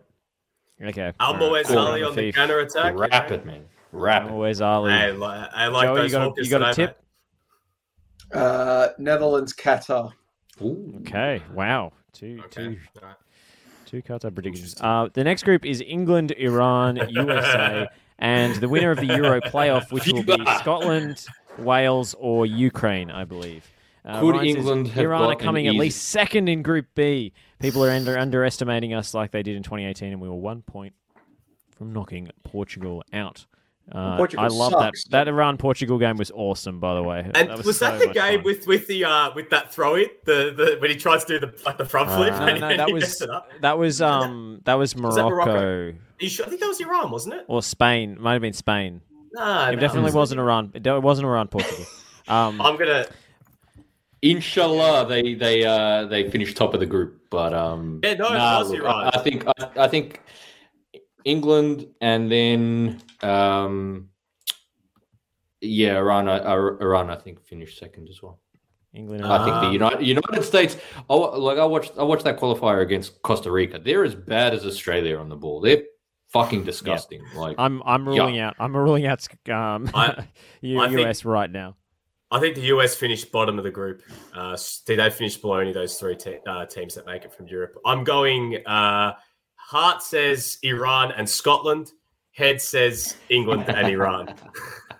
Okay. Almoez Cool. Ali on the Thief. counter attack. Rapid, it, man. Wrap it. Always Ali. I, li- I like Joey, you those got a- you got a tip? uh, Netherlands, Qatar. Ooh. Okay. Wow. Two, Okay. two, all right. two Qatar predictions. Uh, the next group is England, Iran, USA, and the winner of the Euro playoff, which will be Scotland, Wales, or Ukraine, I believe. Uh, Could Ryan says England have Iran are got an coming at least second in Group B. People are under, underestimating us like they did in 2018, and we were one point from knocking Portugal out. Uh, Portugal I love sucks. that. That Iran Portugal game was awesome, by the way. And was, was, so that the game fun. with with the uh with that throw in the the when he tries to do the like the front flip? No, and no, he that messed was that was um that was Was that Morocco, Morocco? You sure? I think that was Iran, wasn't it? or Spain. Might have been Spain. Nah, It no, definitely was wasn't Iran. It it wasn't Iran Portugal. Um, I'm gonna. Inshallah, they they uh they finished top of the group, but um. Yeah, no, nah, look, Iran. I, I think I, I think England and then um. Yeah, Iran. I- I- Iran, I think finished second as well. England. I think the United United States. I, like I watched I watched that qualifier against Costa Rica. They're as bad as Australia on the ball. They're fucking disgusting. Like I'm I'm ruling out. I'm ruling out um, I- U- I think- US right now. I think the US finished bottom of the group. Uh, s- they finished below any of those three te- uh, teams that make it from Europe. I'm going. Uh, heart says Iran and Scotland. Head says England and Iran.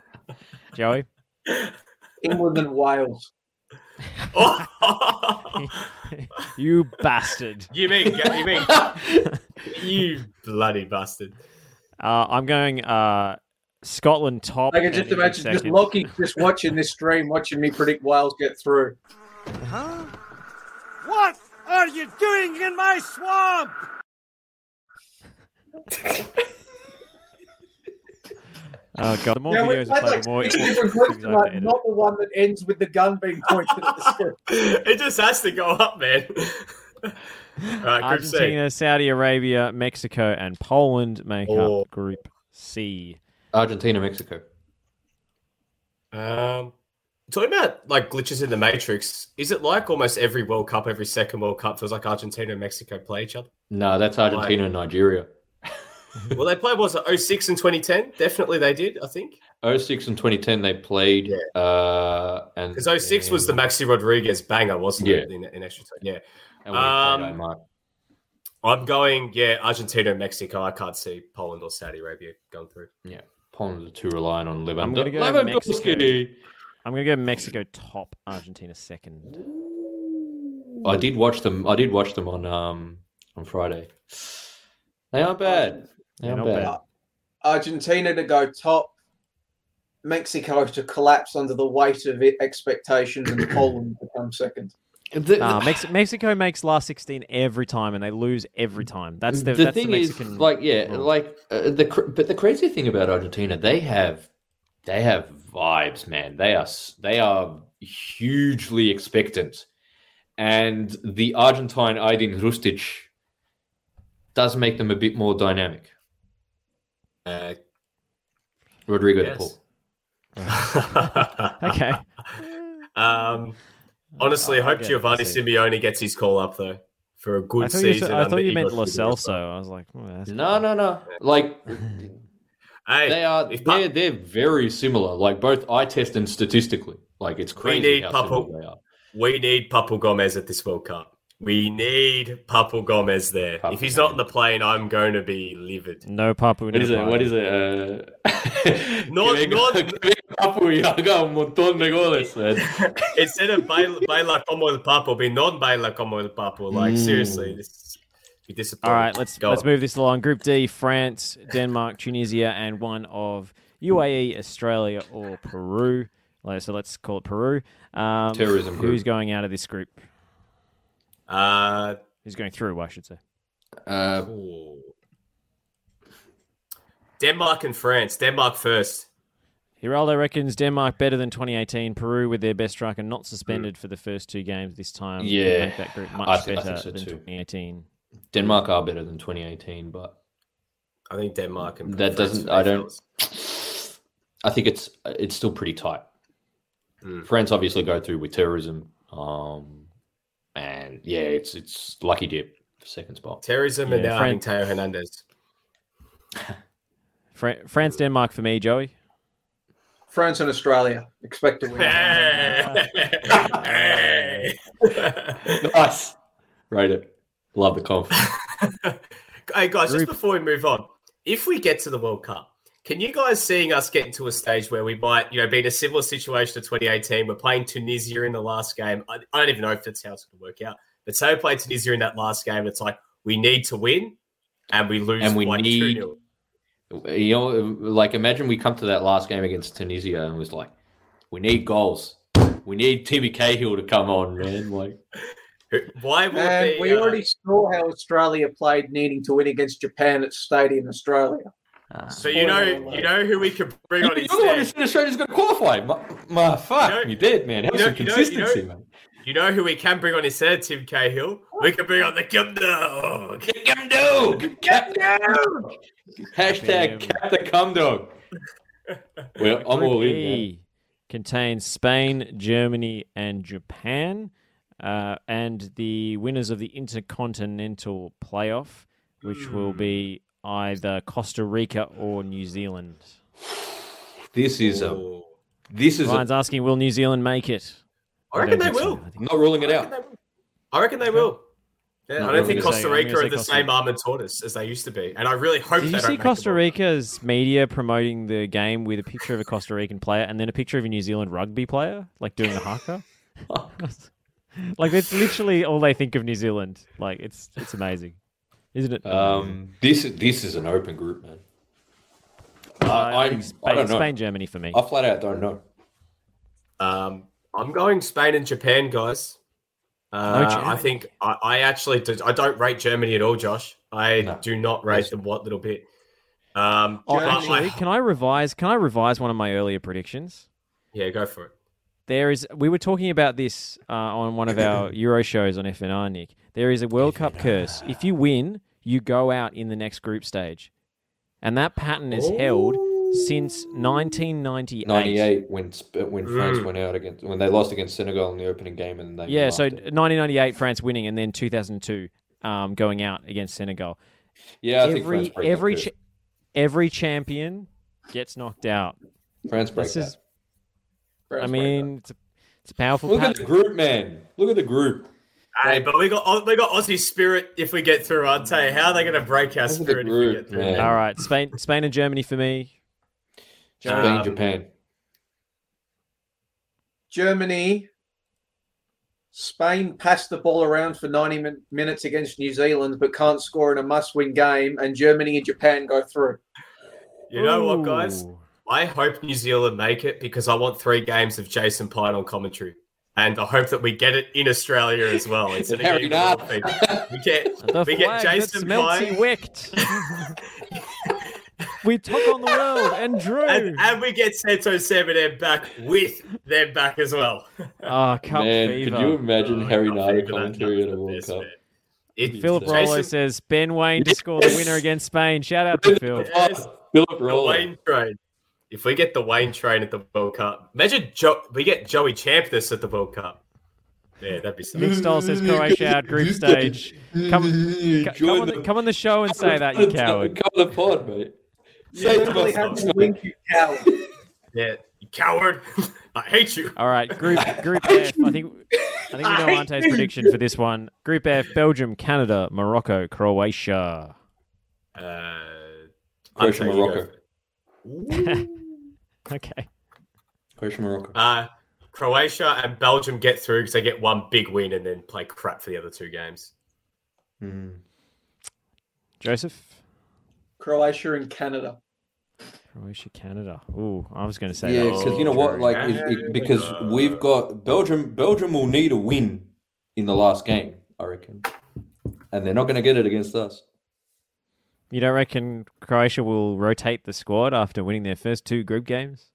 Joey. England and Wales. Oh! you bastard. you mean you mean you bloody bastard? Uh, I'm going uh, Scotland top. I can just England imagine just second. Lockie just watching this stream, watching me predict Wales get through. Huh? What are you doing in my swamp? Oh god, the more Yeah, we videos I play, like the more six different groups, things I have to like, edit. not the one that ends with the gun being pointed at the screen. it just has to go up, man. All right, Group C. Argentina, Saudi Arabia, Mexico, and Poland make Oh. up Group C. Argentina, Mexico. Um, talking about like glitches in the matrix, is it like almost every World Cup, every second World Cup feels like Argentina and Mexico play each other? No, that's Argentina and Nigeria. well, they played was it 06 and 2010? Definitely they did, I think. 06 and 2010 they played. Uh, and Because 06 was the Maxi Rodriguez banger, wasn't Yeah. it? In, in extra time, yeah. And played Um, I'm going, yeah, Argentina and Mexico. I can't see Poland or Saudi Arabia going through. Yeah, Poland are too reliant on Lewandowski. I'm gonna go Lewandowski. Mexico. I'm gonna go Mexico top, Argentina second. I did watch them. I did watch them on um on Friday. They aren't bad. They aren't bad. bad. Argentina to go top, Mexico to collapse under the weight of expectations, and Poland to come second. Nah, Mex- Mexico makes last 16 every time, and they lose every time. That's the, the that's thing the is, like, yeah, rule. like uh, the but the crazy thing about Argentina, they have they have vibes, man. They are they are hugely expectant, and the Argentine Aydin Rustic does make them a bit more dynamic. Uh, Rodrigo de yes. Paul. okay. Um, honestly, I I'll hope Giovanni I'll. Simeone gets his call up though for a good I thought you, season. said, I thought you meant Igor Lo Celso. I was like, oh, that's No, no, no. Like Hey, they are if they're they're very similar. Like both eye test and statistically. Like it's we crazy need how Papu. similar they are. We need Papu Gomez at this World Cup. We need Papu Gomez there. Papu if he's not in the plane, I'm going to be livid. no Papu. What is it? What is it? Uh... Not- que venga, not- Papu y haga un montón de goles, man. Instead of baila, baila como el Papu, be non baila como el Papu. Like Mm. seriously, this be disappointing. All right, let's Go let's on. move this along. Group D: France, Denmark, Tunisia, and one of UAE, Australia, or Peru. So let's call it Peru. Um, Terrorism group. Who's going out of this group? Uh, Who's going through? I should say. Uh. Denmark and France. Denmark first. Hiraldo reckons Denmark better than 2018. Peru with their best striker not suspended for the first two games this time. Yeah, make that group much I thi- I better think so than too. 2018. Denmark are better than 2018, but I think Denmark and that France doesn't. I don't. fellas. I think it's it's still pretty tight. Mm. France obviously go through with terrorism, um, and yeah, it's it's lucky dip for second spot. Terrorism and Yeah, now Fran- having Theo Hernandez. Fra- France, Denmark for me, Joey. France and Australia expect to win. Hey. nice, rate it. Love the confidence. hey guys, just before we move on, if we get to the World Cup, can you guys seeing us getting to a stage where we might, you know, be in a similar situation to 2018? We're playing Tunisia in the last game. I, I don't even know if that's how it's going to work out. But say we play Tunisia in that last game, it's like we need to win, and we lose. And we like need- 2-0. you know, like imagine we come to that last game against Tunisia and was like, we need goals. We need Timmy Cahill to come on, man. Like, Why will And it we uh, already saw how Australia played needing to win against Japan at Stadium Australia. So you know, you know who we could bring on you're the one who instead. said Australia's going to qualify. My, my fuck, You know- you did, man. Have you know- some you know- you know- consistency, man. You know who we can bring on instead, Tim Cahill? We can bring on the Kim Dog. Come dog, cap dog. Hashtag cap the cum dog. Well, I'm Group all in, man. E contains Spain, Germany, and Japan, uh, and the winners of the Intercontinental Playoff, which Hmm. will be either Costa Rica or New Zealand. This is a. This is Ryan's a, asking, will New Zealand make it? I reckon they don't so. will. I think- I'm not ruling it out. reckon they will. I reckon they will. Yeah, No, I don't think gonna Costa say- Rica gonna are the Costa same Rica. arm and tortoise as they used to be, and I really hope Did they you don't see make Costa World Cup. Rica's media promoting the game with a picture of a Costa Rican player and then a picture of a New Zealand rugby player, like doing the haka? like it's literally all they think of New Zealand. Like it's it's amazing, isn't it? Um, this this is an open group, man. Uh, I- I think I'm- Spain, I don't know. Spain, Germany for me. I flat out don't know. Um, I'm going Spain and Japan, guys. Uh, I think I, I actually do, I don't rate Germany at all, Josh. I No. do not rate them one little bit. Um, Oh, actually, I- can I revise? Can I revise one of my earlier predictions? yeah, go for it. There is. We were talking about this uh, on one of our Euro shows on FNR, Nick. There is a World Cup curse. If you win, you go out in the next group stage, and that pattern is held since 1998. 98 when when France Mm. went out against when they lost against Senegal in the opening game and they Yeah, so it. 1998 France winning, and then 2002 um, going out against Senegal. yeah, I think every France break that every curse. cha- every champion gets knocked out. France break This that. is, I mean, it's a, it's a powerful. Look at the group, man. Look at the group. Hey, but we got we got Aussie spirit if we get through. I'll tell you how are they going to break our Look at spirit if we get through. man. All right, Spain, Spain and Germany for me. Spain, Um, Japan. Germany, Spain passed the ball around for 90 min- minutes against New Zealand, but can't score in a must win game, and Germany and Japan go through. You know what, guys? I hope New Zealand make it because I want three games of Jason Pine on commentary. And I hope that we get it in Australia as well. Instead of Harry getting the world feed. We get we get Jason smelts wicked. we took on the world and drew. and, and we get Santo Seven back with them back as well. oh, cup Man, fever. could you imagine Oh, Harry Cup Nada fever, commentary at a the World best, Cup? man. It- Philip Jason- Roller says Ben Waine to score the winner against Spain. Shout out to Phil. Yes. Philip the Waine train. If we get the Waine train at the World Cup, imagine jo- we get Joey Champness at the World Cup. Yeah, that'd be Nick something. Stoll says Croatia out group stage. Come, c- come, on the, come on the show and say that, you coward. Come on the pod, mate. Say it to Really had to win, you coward. Yeah, you coward. I hate you. All right, group Group F. I think I think we know Ante's prediction for this one. Group F: Belgium, Canada, Morocco, Croatia. Uh, Croatia, Ante, you go Morocco. First. Okay. Croatia, Morocco. Uh, Croatia and Belgium get through because they get one big win and then play crap for the other two games. Mm. Joseph. Croatia and Canada. Croatia, Canada. Ooh, I was going to say Yeah, because you know what, like, it, it- because we've got Belgium. Belgium will need a win in the last game, I reckon, and they're not going to get it against us. You don't reckon Croatia will rotate the squad after winning their first two group games?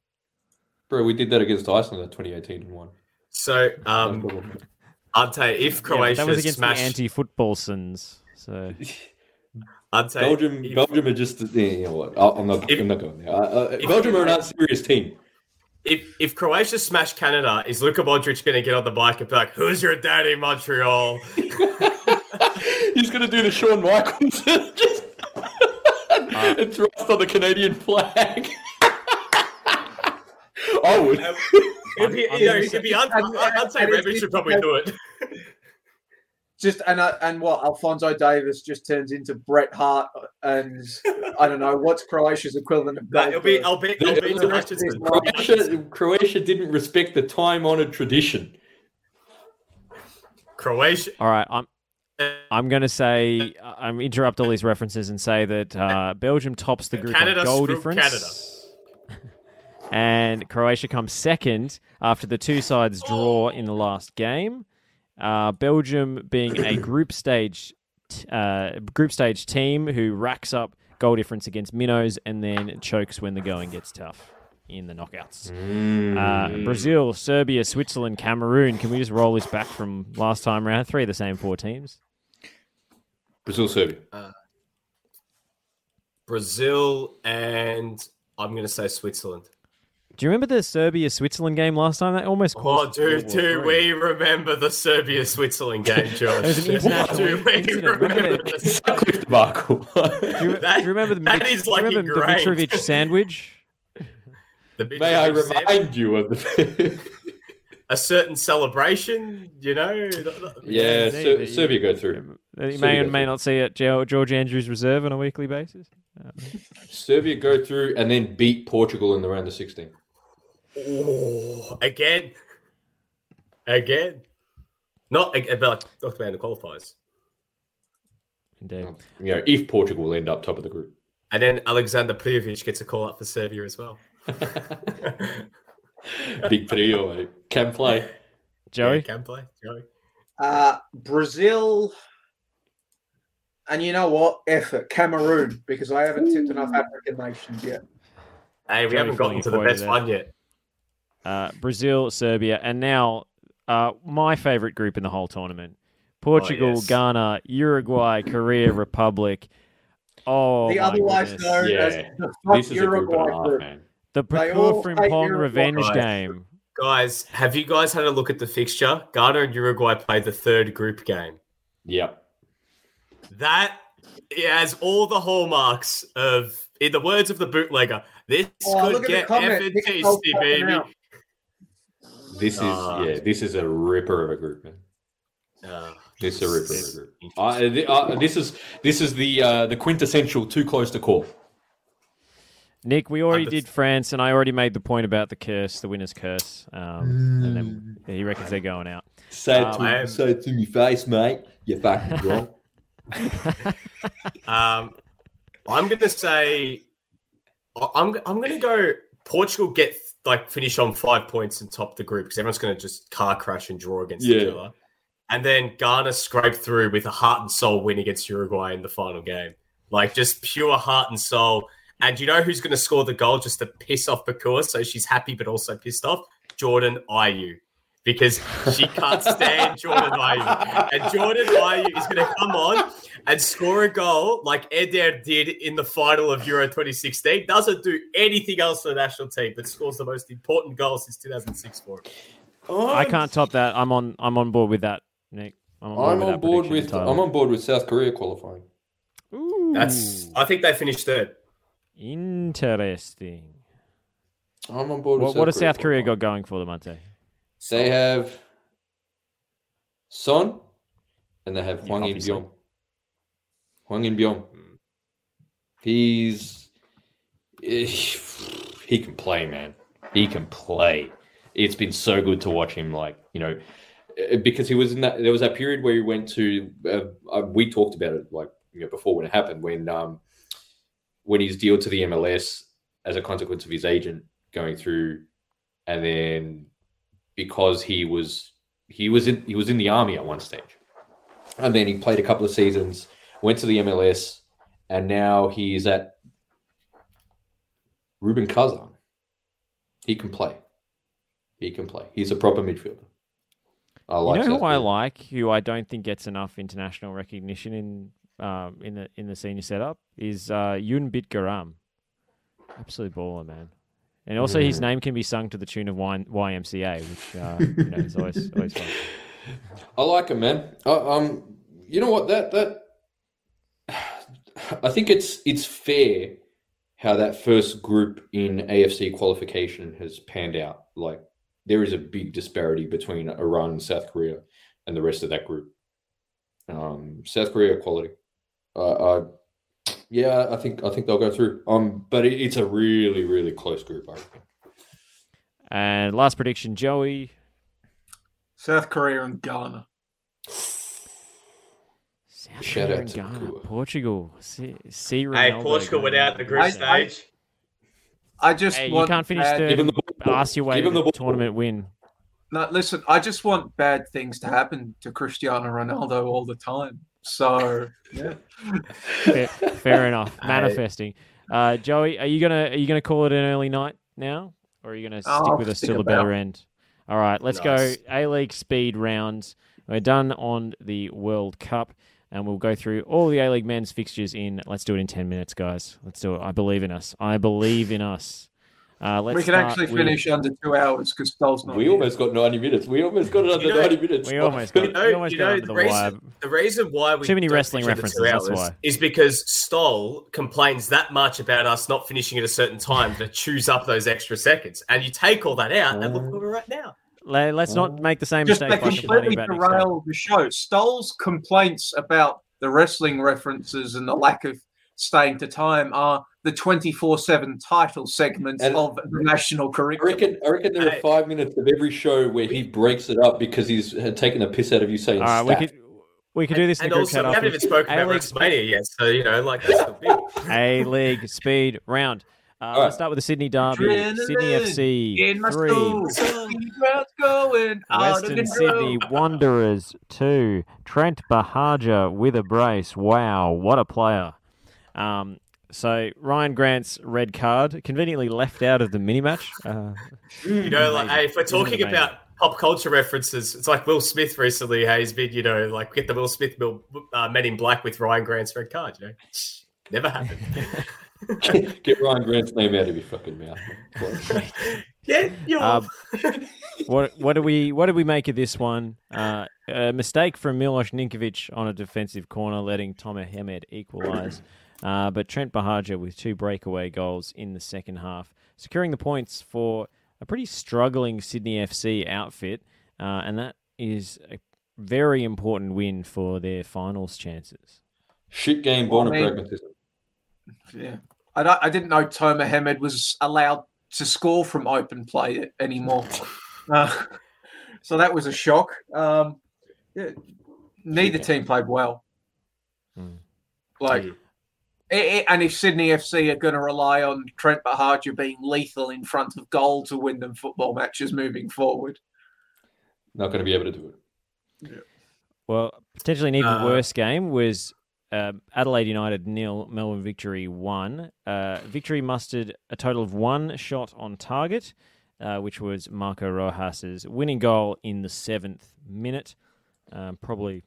Bro, we did that against Iceland in 2018 and won. So, um, Ante, if Yeah, but Croatia that was against smash, the anti-football sins. So Ante, Belgium, if, Belgium Belgium are just yeah, you know what? I- I'm not. If- I'm not going there. Uh, uh, if- Belgium are an unserious team. if if Croatia smash Canada, is Luka Modric going to get on the bike and be like, "Who's your daddy, Montreal?" He's going to do the Shawn Michaels and just and thrust on the Canadian flag. I would. It'd be, I'm you know, gonna it'd be And- Ante, Ante and Rebic should probably do it. Just and uh, and what Alphonso Davies just turns into Bret Hart, and I don't know what's Croatia's equivalent of that. it'll be, Goldberg? I'll be, I'll be The to rest of Hutchinson. this Croatia, Croatia didn't respect the time-honored tradition. Croatia. all right, I'm I'm going to say I'm interrupt all these references and say that uh, Belgium tops the group Canada on goal screwed difference. And Croatia comes second after the two sides draw in the last game. Uh, Belgium being a group stage t- uh, group stage team who racks up goal difference against minnows and then chokes when the going gets tough in the knockouts. Uh, Brazil, Serbia, Switzerland, Cameroon. Can we just roll this back from last time round? Three of the same four teams. Brazil, Serbia. Uh, Brazil and I'm going to say Switzerland. Do you remember the Serbia Switzerland game last time? That almost Oh, caused do World do Three. we remember the Serbia Switzerland game, Josh? It was an international do we incident. Remember remember the- the- debacle. Do you, That- do you remember the, that Mitrovic- is, like, do you remember the. Mitrovic sandwich? the big May I Sam- remind you of the? A certain celebration? You know, yeah, indeed, Ser- that Serbia go through. You Serbia may or may through. not see at George Andrews Reserve on a weekly basis. Serbia go through and then beat Portugal in the round of 16. Oh, again, again. Not ag- but like talked about in the qualifiers. Indeed. Um, you know, if Portugal will end up top of the group. And then Alexander Prijovic gets a call up for Serbia as well. Big trio, mate. Can play. Joey? Yeah, can play. Joey. Uh, Brazil. And you know what? Effort. Cameroon, because I haven't tipped enough African nations yet. Hey, we Joey haven't gotten to the best there. one yet. Uh, Brazil, Serbia, and now uh, my favorite group in the whole tournament: Portugal, yes. Ghana, Uruguay, Korea, Republic. Oh, the my otherwise goodness. known as the fuck This is a group and a Uruguay half, group. man. The They all Procure Frimpong revenge Guys. game. Guys, have you guys had a look at the fixture? Ghana and Uruguay played the third group game. Yep. That has all the hallmarks of, in the words of the bootlegger, this Oh, could look at the get comment. effing Nick tasty, Cole's popping baby. out. This is Ah. yeah. This is a ripper of a group, man. Uh, This is a ripper of a group. Uh, uh, this is this is the uh, the quintessential too close to call. Nick, we already did France, and I already made the point about the curse, the winner's curse. Um, and then he reckons they're going out. Say it to- I am- say it to me face, mate. You're fucking wrong. Um, I'm gonna say, I- I'm I'm gonna go. Portugal get like finish on five points and top the group because everyone's gonna just car crash and draw against each other, and then Ghana scrape through with a heart and soul win against Uruguay in the final game, like just pure heart and soul. And you know who's going to score the goal just to piss off Bakura so she's happy but also pissed off? Jordan Ayew. Because she can't stand Jordan Ayew. And Jordan Ayew is going to come on and score a goal like Eder did in the final of Euro 2016. Doesn't do anything else for the national team, but scores the most important goal since 2006 for him. I can't top that. I'm on. I'm on board with that, Nick. I'm on board I'm with on board with. I'm on board with South Korea qualifying. Ooh, That's. I think they finished third. Interesting. I'm on board with What, what South South Korea got going for them, Ante? They have Son and they have Yeah, Hwang In. Byong. Hwang In-beom. He's he can play, man. He can play. It's been so good to watch him. Like you know, uh, because he was in that. There was that period where he went to. Uh, uh, we talked about it like you know before when it happened when um when his deal to the MLS as a consequence of his agent going through, and then because he was he was in he was in the army at one stage, and then he played a couple of seasons, went to the MLS, and now he's at Rubin Kazan. He can play. He can play. He's a proper midfielder. I like. you know who I like, who I don't think gets enough international recognition in um, in the in the senior setup is uh, Yun Bit Garam. Absolute baller, man. And also, his name can be sung to the tune of y- YMCA, which uh, you know is always always fun. I like him, man. Uh, um, you know what? That that I think it's it's fair how that first group in AFC qualification has panned out. Like there is a big disparity between Iran and South Korea and the rest of that group. Um, South Korea quality. Uh, I, yeah, I think I think they'll go through. Um, but it, it's a really really close group. I reckon. And last prediction, Joey. South Korea and Ghana. South Shout Korea out and to Ghana, Bakura. Portugal. See, see Hey, Portugal went going out in the group I- I- stage. I just Hey, you can't finish bad- third Give him the ball. ask your way Give to the the tournament win. No, listen, I just want bad things to happen to Cristiano Ronaldo all the time. So yeah, Fair, fair enough. Manifesting. Uh, Joey, are you gonna are you gonna call it an early night now, or are you gonna stick I'll with us till the better end? All right, let's Nice. go A League speed rounds. We're done on the World Cup, and we'll go through all the A League men's fixtures in. Let's do it in ten minutes, guys. Let's do it. I believe in us. I believe in us. Uh, let's we can start actually with- finish under two hours because Stoll's not. We here. almost got ninety minutes. We almost got it under You know- ninety minutes. We almost got, You know- we almost you got know, under the the reason- wire. The reason why we Too many wrestling references, two that's why. is because Stoll complains that much about us not finishing at a certain time to choose up those extra seconds, and you take all that out, and look where we're at now. Le- Let's not make the same Just they mistake by complaining completely about derail the show. Stoll's complaints about the wrestling references and the lack of staying to time are the 24-7 title segments And- of the national I curriculum. reckon, I reckon there are five minutes of every show where he breaks it up because he's taken a piss out of you saying All right, we stat. could We could do this in and the also, we haven't even spoken about A-League WrestleMania yet, so you know, like that's the big. A League speed round. Uh, Let's start with the Sydney Derby. Sydney FC in my three. soul. Going Western. Sydney Wanderers two. Trent Buhagiar with a brace. Wow, what a player! Um, so Ryan Grant's red card conveniently left out of the mini match. Uh, You know, like hey, if we're talking about pop culture references, it's like Will Smith recently. Hey, he's been, you know, like get the Will Smith Bill, uh, Men in Black with Ryan Grant's red card. You know, never happened. Get Ryan Grant's name out of your fucking mouth. yeah, you Um, what what do we what do we make of this one? Uh, a mistake from Milos Ninkovic on a defensive corner, letting Tomer Hemed equalise. Uh, but Trent Buhagiar with two breakaway goals in the second half, securing the points for a pretty struggling Sydney FC outfit, uh, and that is a very important win for their finals chances. Shit game, born Well, of I mean- pragmatism. Yeah, I, don't- I didn't know Tomer Hemed was allowed to score from open play anymore. Uh, so that was a shock. Um, yeah, neither team played well. Hmm. Like, i- i- and if Sydney FC are going to rely on Trent Buhagiar being lethal in front of goal to win them football matches moving forward, Not going to be able to do it. Well, potentially an even Uh, worse game was uh, Adelaide United nil, Melbourne Victory one. Uh, victory mustered a total of one shot on target, uh, which was Marco Rojas's winning goal in the seventh minute. Um, probably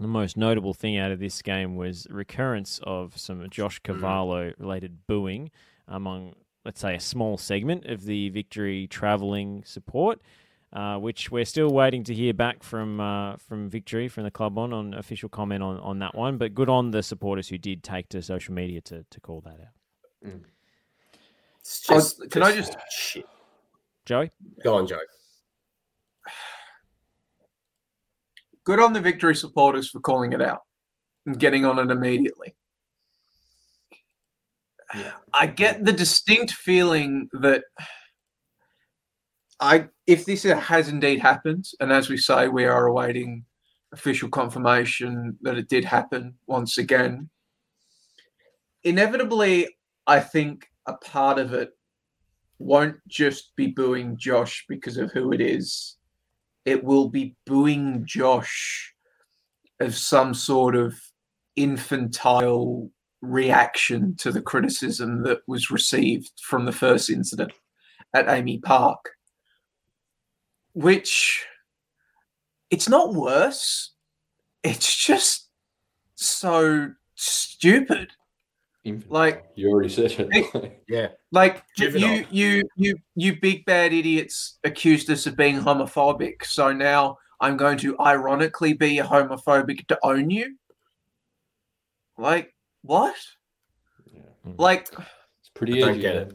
the most notable thing out of this game was recurrence of some Josh Cavallo related booing among, let's say, a small segment of the Victory travelling support uh, which we're still waiting to hear back from uh, from Victory from the club on on official comment on, on that one. But good on the supporters who did take to social media to, to call that out. It's Oh, just, can I just- shit? Joey, Go on, Joe. Good on the victory supporters for calling it out and getting on it immediately. I get the distinct feeling that I, if this has indeed happened, and as we say, we are awaiting official confirmation that it did happen once again. Inevitably, I think a part of it won't just be booing Josh because of who it is it will be booing Josh of some sort of infantile reaction to the criticism that was received from the first incident at AAMI Park, which it's not worse. It's just so stupid. Like You already said it. Yeah. like Juvenile. you, you, you, you big bad idiots accused us of being homophobic. So now I'm going to ironically be homophobic to own you. Like what? Mm. Like It's pretty I don't get man. it.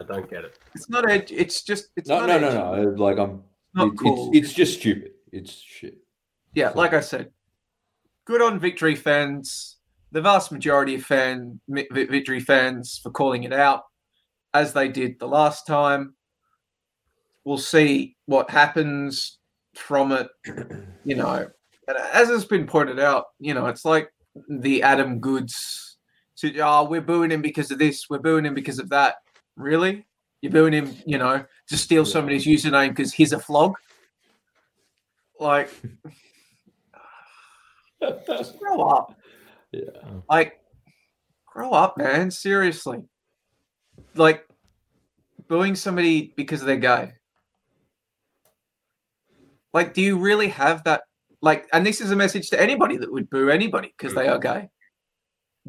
I don't get it. it's not edge. It's just it's No, not no, no, no. Like I'm. Not it- cool. It's, it's just stupid. It's shit. Yeah, like I said, good on Victory fans. The vast majority of fan Victory fans for calling it out, as they did the last time. We'll see what happens from it. You know, and as has been pointed out, you know, it's like the Adam Goodes. To, oh, we're booing him because of this. We're booing him because of that. Really? You're booing him, you know, to steal somebody's username because he's a flog? Like, just grow up. Yeah. Oh. Like, grow up, man. Seriously. Like, booing somebody because they're gay. Like, do you really have that? Like, and this is a message to anybody that would boo anybody because they are gay.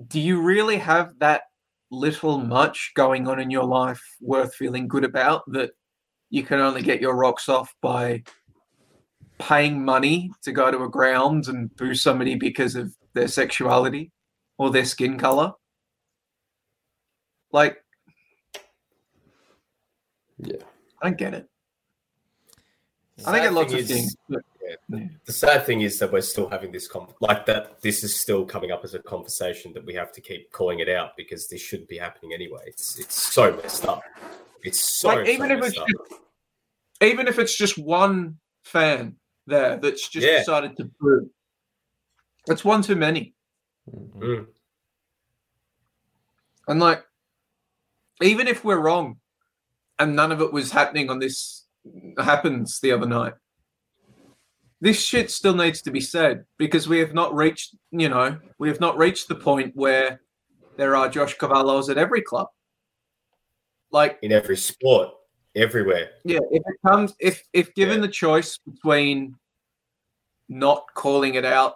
Do you really have that little much going on in your life worth feeling good about that you can only get your rocks off by paying money to go to a ground and boo somebody because of their sexuality or their skin color? Like, Yeah. I don't get it. I think sad it lots thing of is- things. but- yeah, the sad thing is that we're still having this con like that. This is still coming up as a conversation that we have to keep calling it out because this shouldn't be happening anyway. It's it's so messed up. It's so, like so even if it's up. just, even if it's just one fan there that's just Yeah. decided to boo, It's one too many. Mm. And like, even if we're wrong, and none of it was happening on this happens the other night, this shit still needs to be said because we have not reached, you know, we have not reached the point where there are Josh Cavallos at every club. Like in every sport, everywhere. Yeah, if it comes, if if given the choice between not calling it out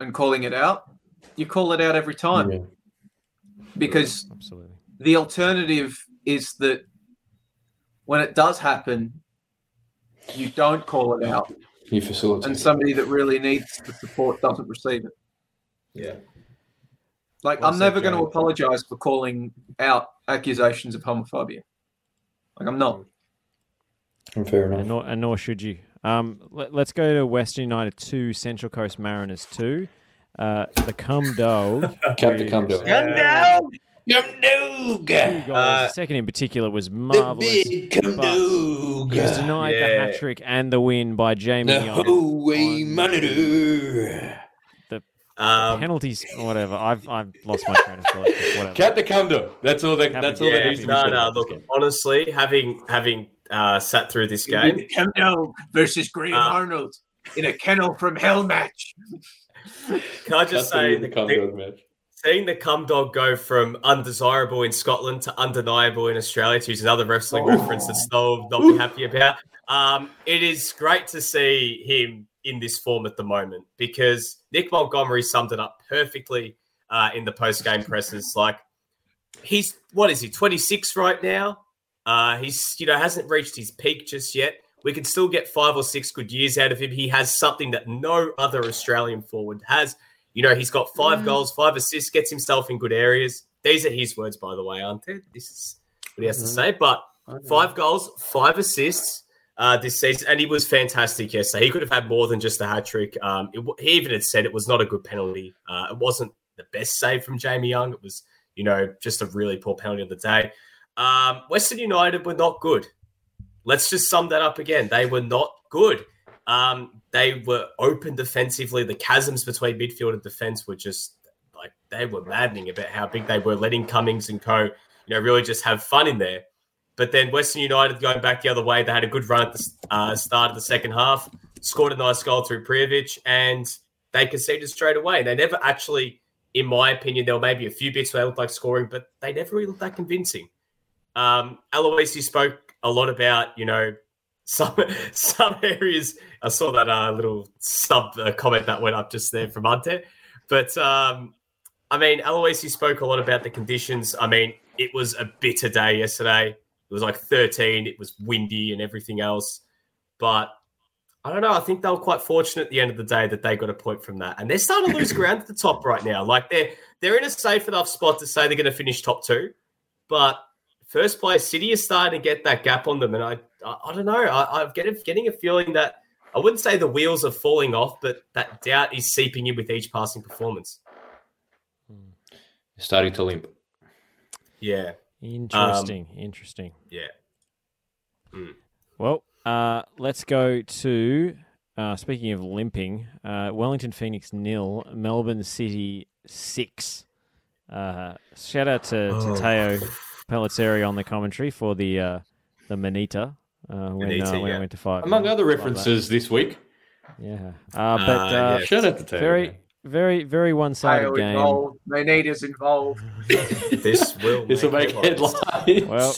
and calling it out, you call it out every time Yeah. because Absolutely. the alternative is that when it does happen, you don't call it out, You facilitate. and somebody that really needs the support doesn't receive it. Yeah. Like Well I'm never going to apologize for calling out accusations of homophobia. Like I'm not. I'm fair And enough. nor, and nor should you. Um, let, us go to Western United 2, Central Coast Mariners 2. Uh, the Cum Dog. Captain Cum Dog. Cum Dog! Two goals. The second in particular was marvelous. Cum but Dog. He was denied the hat trick and the win by Jamie The Young. Huawei on Monitor. Um, penalties, whatever. I've I've lost my train of thought. Whatever. Captain Cum That's all that. Captain That's all Cum that needs to be no, no. Look, honestly, having having uh, sat through this game, Come down versus Graham Uh, Arnold in a kennel from hell match. can I just say the, the- match. seeing the cum dog go from undesirable in Scotland to undeniable in Australia, to use another wrestling Oh. reference that Stoll will not be happy about. Um, it is great to see him in this form at the moment because Nick Montgomery summed it up perfectly uh, in the post game presses. Like he's what is he, 26 right now? Uh, he's you know hasn't reached his peak just yet. We can still get five or six good years out of him. He has something that no other Australian forward has. You know, he's got five goals, five assists, gets himself in good areas. These are his words, by the way, aren't they? This is what he has to say. But five goals, five assists uh, this season, and he was fantastic yesterday. He could have had more than just a hat trick. Um, it, he even had said it was not a good penalty. Uh, it wasn't the best save from Jamie Young. It was, you know, just a really poor penalty of the day. Um, Western United were not good. Let's just sum that up again. They were not good. Um, they were open defensively. The chasms between midfield and defense were just like they were maddening about how big they were, letting Cummings and co, you know, really just have fun in there. But then Western United going back the other way, they had a good run at the uh, start of the second half, scored a nice goal through Prijovic, and they conceded straight away. They never actually, in my opinion, there were maybe a few bits where they looked like scoring, but they never really looked that convincing. Um, Aloisi spoke a lot about, you know, some some areas. I saw that uh, little sub uh, comment that went up just there from Ante. But um, I mean, Aloisi spoke a lot about the conditions. I mean, it was a bitter day yesterday. It was like 13. It was windy and everything else. But I don't know. I think they were quite fortunate at the end of the day that they got a point from that. And they're starting to lose ground at the top right now. Like they're they're in a safe enough spot to say they're going to finish top two. But first place, City is starting to get that gap on them. And I I, I don't know. I, I'm getting getting a feeling that I wouldn't say the wheels are falling off, but that doubt is seeping in with each passing performance. Starting to limp. Yeah. Interesting. interesting. Yeah. Well, uh, let's go to. Uh, speaking of limping, uh, Wellington Phoenix nil, Melbourne City six. Uh, shout out to, Oh. to Teo Pellizzeri on the commentary for the uh, the Manita uh, when, Manita, uh, when yeah. it went to five. Among other Love that. references this week. Yeah, uh, but Uh, uh, yeah. Shout out to Teo, Very, very, very one-sided Tayo game. involved. Maneda's involved. this will This will make headlines. Well,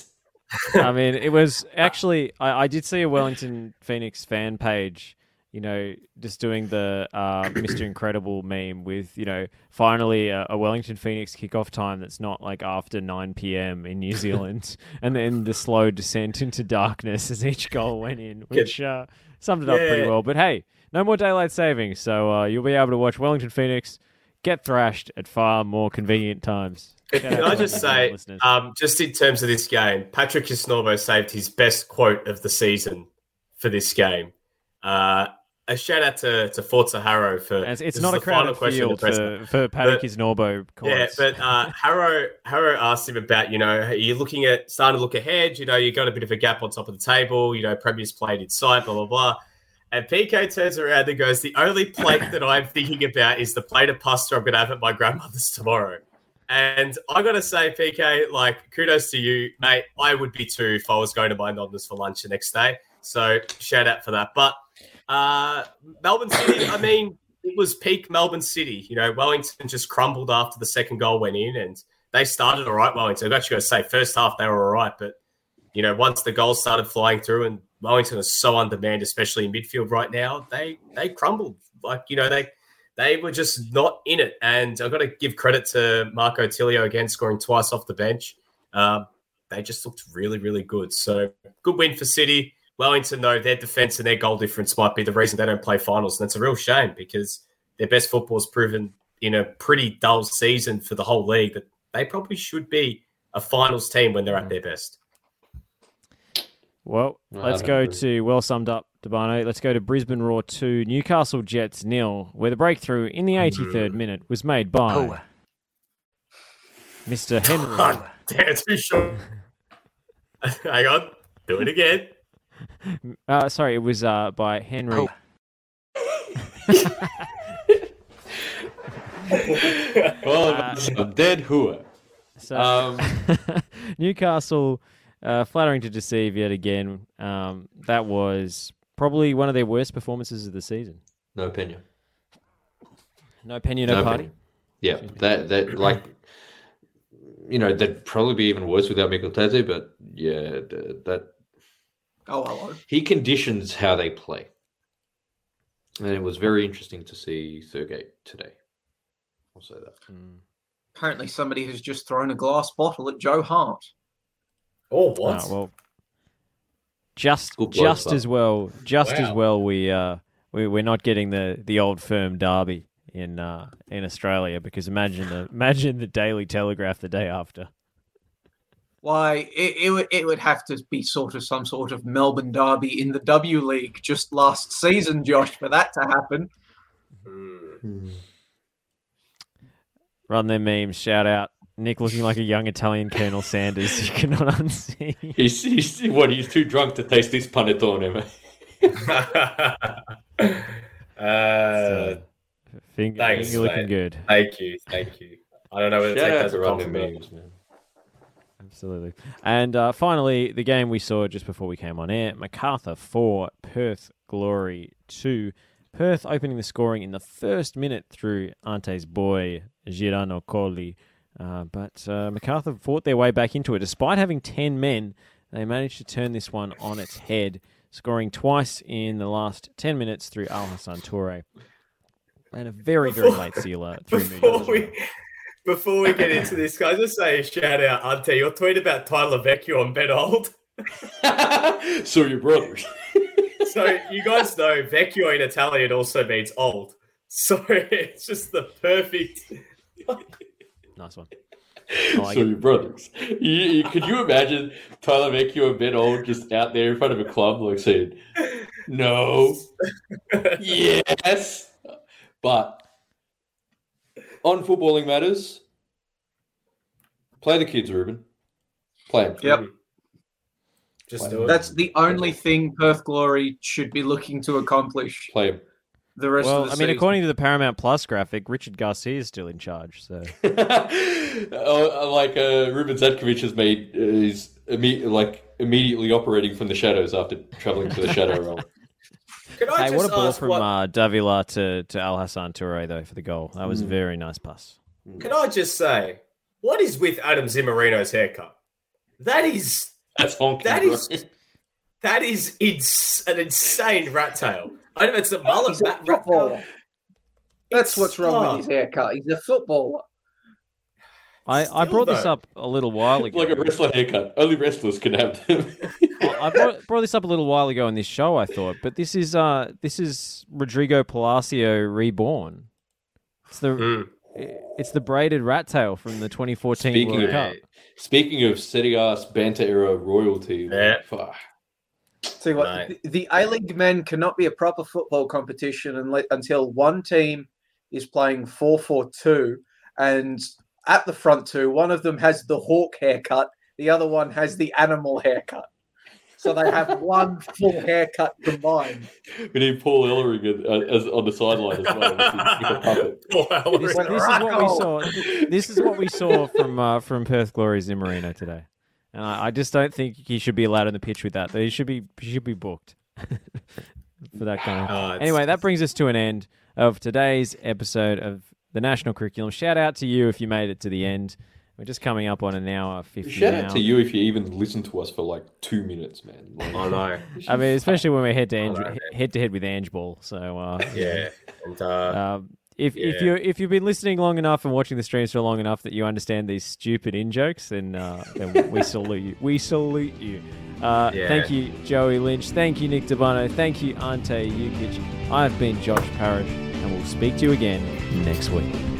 I mean, it was actually I, I did see a Wellington Phoenix fan page, you know, just doing the uh, Mr. Incredible meme with you know finally a, a Wellington Phoenix kickoff time that's not like after nine p.m. in New Zealand, and then the slow descent into darkness as each goal went in, which uh, summed it up pretty well. But hey, no more daylight saving, so uh, you'll be able to watch Wellington Phoenix get thrashed at far more convenient times. Can I just say, um, just in terms of this game, Patrick Kisnorbo saved his best quote of the season for this game. Uh, a shout out to, to Forza Harrow for It's, it's not a crowded question of the field for, for Paddock But- Isnorbo Yeah, but uh, Harrow Harrow asked him about you know are you're looking at starting to look ahead. You know you got a bit of a gap on top of the table. You know Premier's played inside, blah blah blah. And PK turns around and goes, The only plate that I'm thinking about is the plate of pasta I'm going to have at my grandmother's tomorrow. And I got to say, PK, like, kudos to you, mate. I would be too if I was going to my Nondas for lunch the next day. So shout out for that. But uh, Melbourne City, I mean, it was peak Melbourne City. You know, Wellington just crumbled after the second goal went in, and they started all right. Wellington, I've actually got to say, first half they were all right, but you know, once the goals started flying through, and Wellington is so undemand, especially in midfield right now, they they crumbled. Like you know, they they were just not in it. And I've got to give credit to Marco Tilio again, scoring twice off the bench. Um, they just looked really, really good. So good win for City. Wellington, though, their defense and their goal difference might be the reason they don't play finals. And that's a real shame because their best football has proven in a pretty dull season for the whole league that they probably should be a finals team when they're at their best. Well, let's go agree. to well summed up, D'Urbano. Let's go to Brisbane Roar 2, Newcastle Jets nil, where the breakthrough in the 83rd minute was made by Oh. Mr. Henry. God, damn, too short. Hang on. Do it again. Uh, sorry, it was uh, by Henry. Well, Uh, some dead hooer. So, Um, Newcastle, uh, flattering to deceive yet again. Um, that was probably one of their worst performances of the season. No opinion. No opinion, no, party. opinion. Yeah, that that like you know that'd probably be even worse without Mikeltadze, but yeah, th- that Oh, hello. he conditions how they play, and it was very interesting to see Thurgate today. I'll say that. Apparently, somebody has just thrown a glass bottle at Joe Hart. Oh, Ah, well, just Good bloke, just but- as well, just as well. We uh, we we're not getting the the old firm derby in uh in Australia because imagine the imagine the Daily Telegraph the day after. Why, it, it, would, it would have to be sort of some sort of Melbourne derby in the W League just last season, Josh, for that to happen. Run their memes. Shout out Nick looking like a young Italian Colonel Sanders. You cannot unsee. He's, he's what? He's too drunk to taste this panettone, mate. uh, Finger, Thanks, finger looking mate. good. Thank you. Thank you. I don't know whether to Shout take out that as to a Run Them. Memes, man. Absolutely. And uh, finally, the game we saw just before we came on air MacArthur 4, Perth Glory 2. Perth opening the scoring in the first minute through Ante's boy, Giordano Colli. Uh, but uh, MacArthur fought their way back into it. Despite having 10 men, they managed to turn this one on its head, scoring twice in the last 10 minutes through Al Hassan Toure. And a very, very late sealer through Before we, before we get into this, guys, I just say a shout out, Ante, your tweet about Tyler Vecchio and Ben Old. so your brothers. So you guys know Vecchio in Italian also means old. So it's just the perfect. Nice one. Oh, I like so your brothers. You, you- could you imagine Tyler Vecchio and Ben Old just out there in front of a club, like saying, "No, yes," but on footballing matters, play the kids, Ruben. Play them. Yep. Just do it. That's the only thing Perth Glory should be looking to accomplish Play them. the rest Well, of the I mean, according to the Paramount Plus graphic, Richard Garcia is still in charge. So Oh, like uh, Ruben Zadkovich has made uh, is imme- like immediately operating from the shadows after traveling to the shadow realm. Can I hey, what a ball from what- uh, Davila to to Al Hassan Toure though for the goal. That was a Mm. very nice pass. Can I just say, what is with Adam Zimarino's haircut? That is That's funky. That bro. is- that is ins- an insane rat tail. I don't know it's a mullet He's rat, rat tail. That's what's wrong with his haircut. He's a footballer. I, I Still, brought this up a little while ago. like a wrestler haircut. Only wrestlers can have them. I brought, brought this up a little while ago in this show. I thought, but this is uh this is Rodrigo Palacio reborn. It's the Mm. it's the braided rat tail from the 2014 Speaking World of- Cup. Speaking of city ass banter era royalty, Yeah. fuck. See what Right. the, the A League men cannot be a proper football competition unle- until one team is playing 4 4 2, and at the front two, one of them has the hawk haircut, the other one has the animal haircut. so they have one full haircut combined. We need Paul Ellering as, as on the sideline as well. with. This, this is what we saw. This is what we saw from uh, from Perth Glory Zimarino today, and I, I just don't think he should be allowed on the pitch with that. He should be he should be booked for that kind of. Oh, anyway, that brings us to an end of today's episode of the National Curriculum. Shout out to you if you made it to the end. We're just coming up on an hour fifty Shout now. out to you if you even listen to us for like two minutes, man. Like, I know. I mean, especially when we're head to I know. head to head with Ange Ball. So uh, Yeah. And uh, um, if if you if you've been listening long enough and watching the streams for long enough that you understand these stupid in jokes, then uh, then we salute you. We salute you. Uh, Yeah. Thank you, Joey Lynch. Thank you, Nick D'Urbano. Thank you, Ante Jukic. I've been Josh Parish, and we'll speak to you again next week.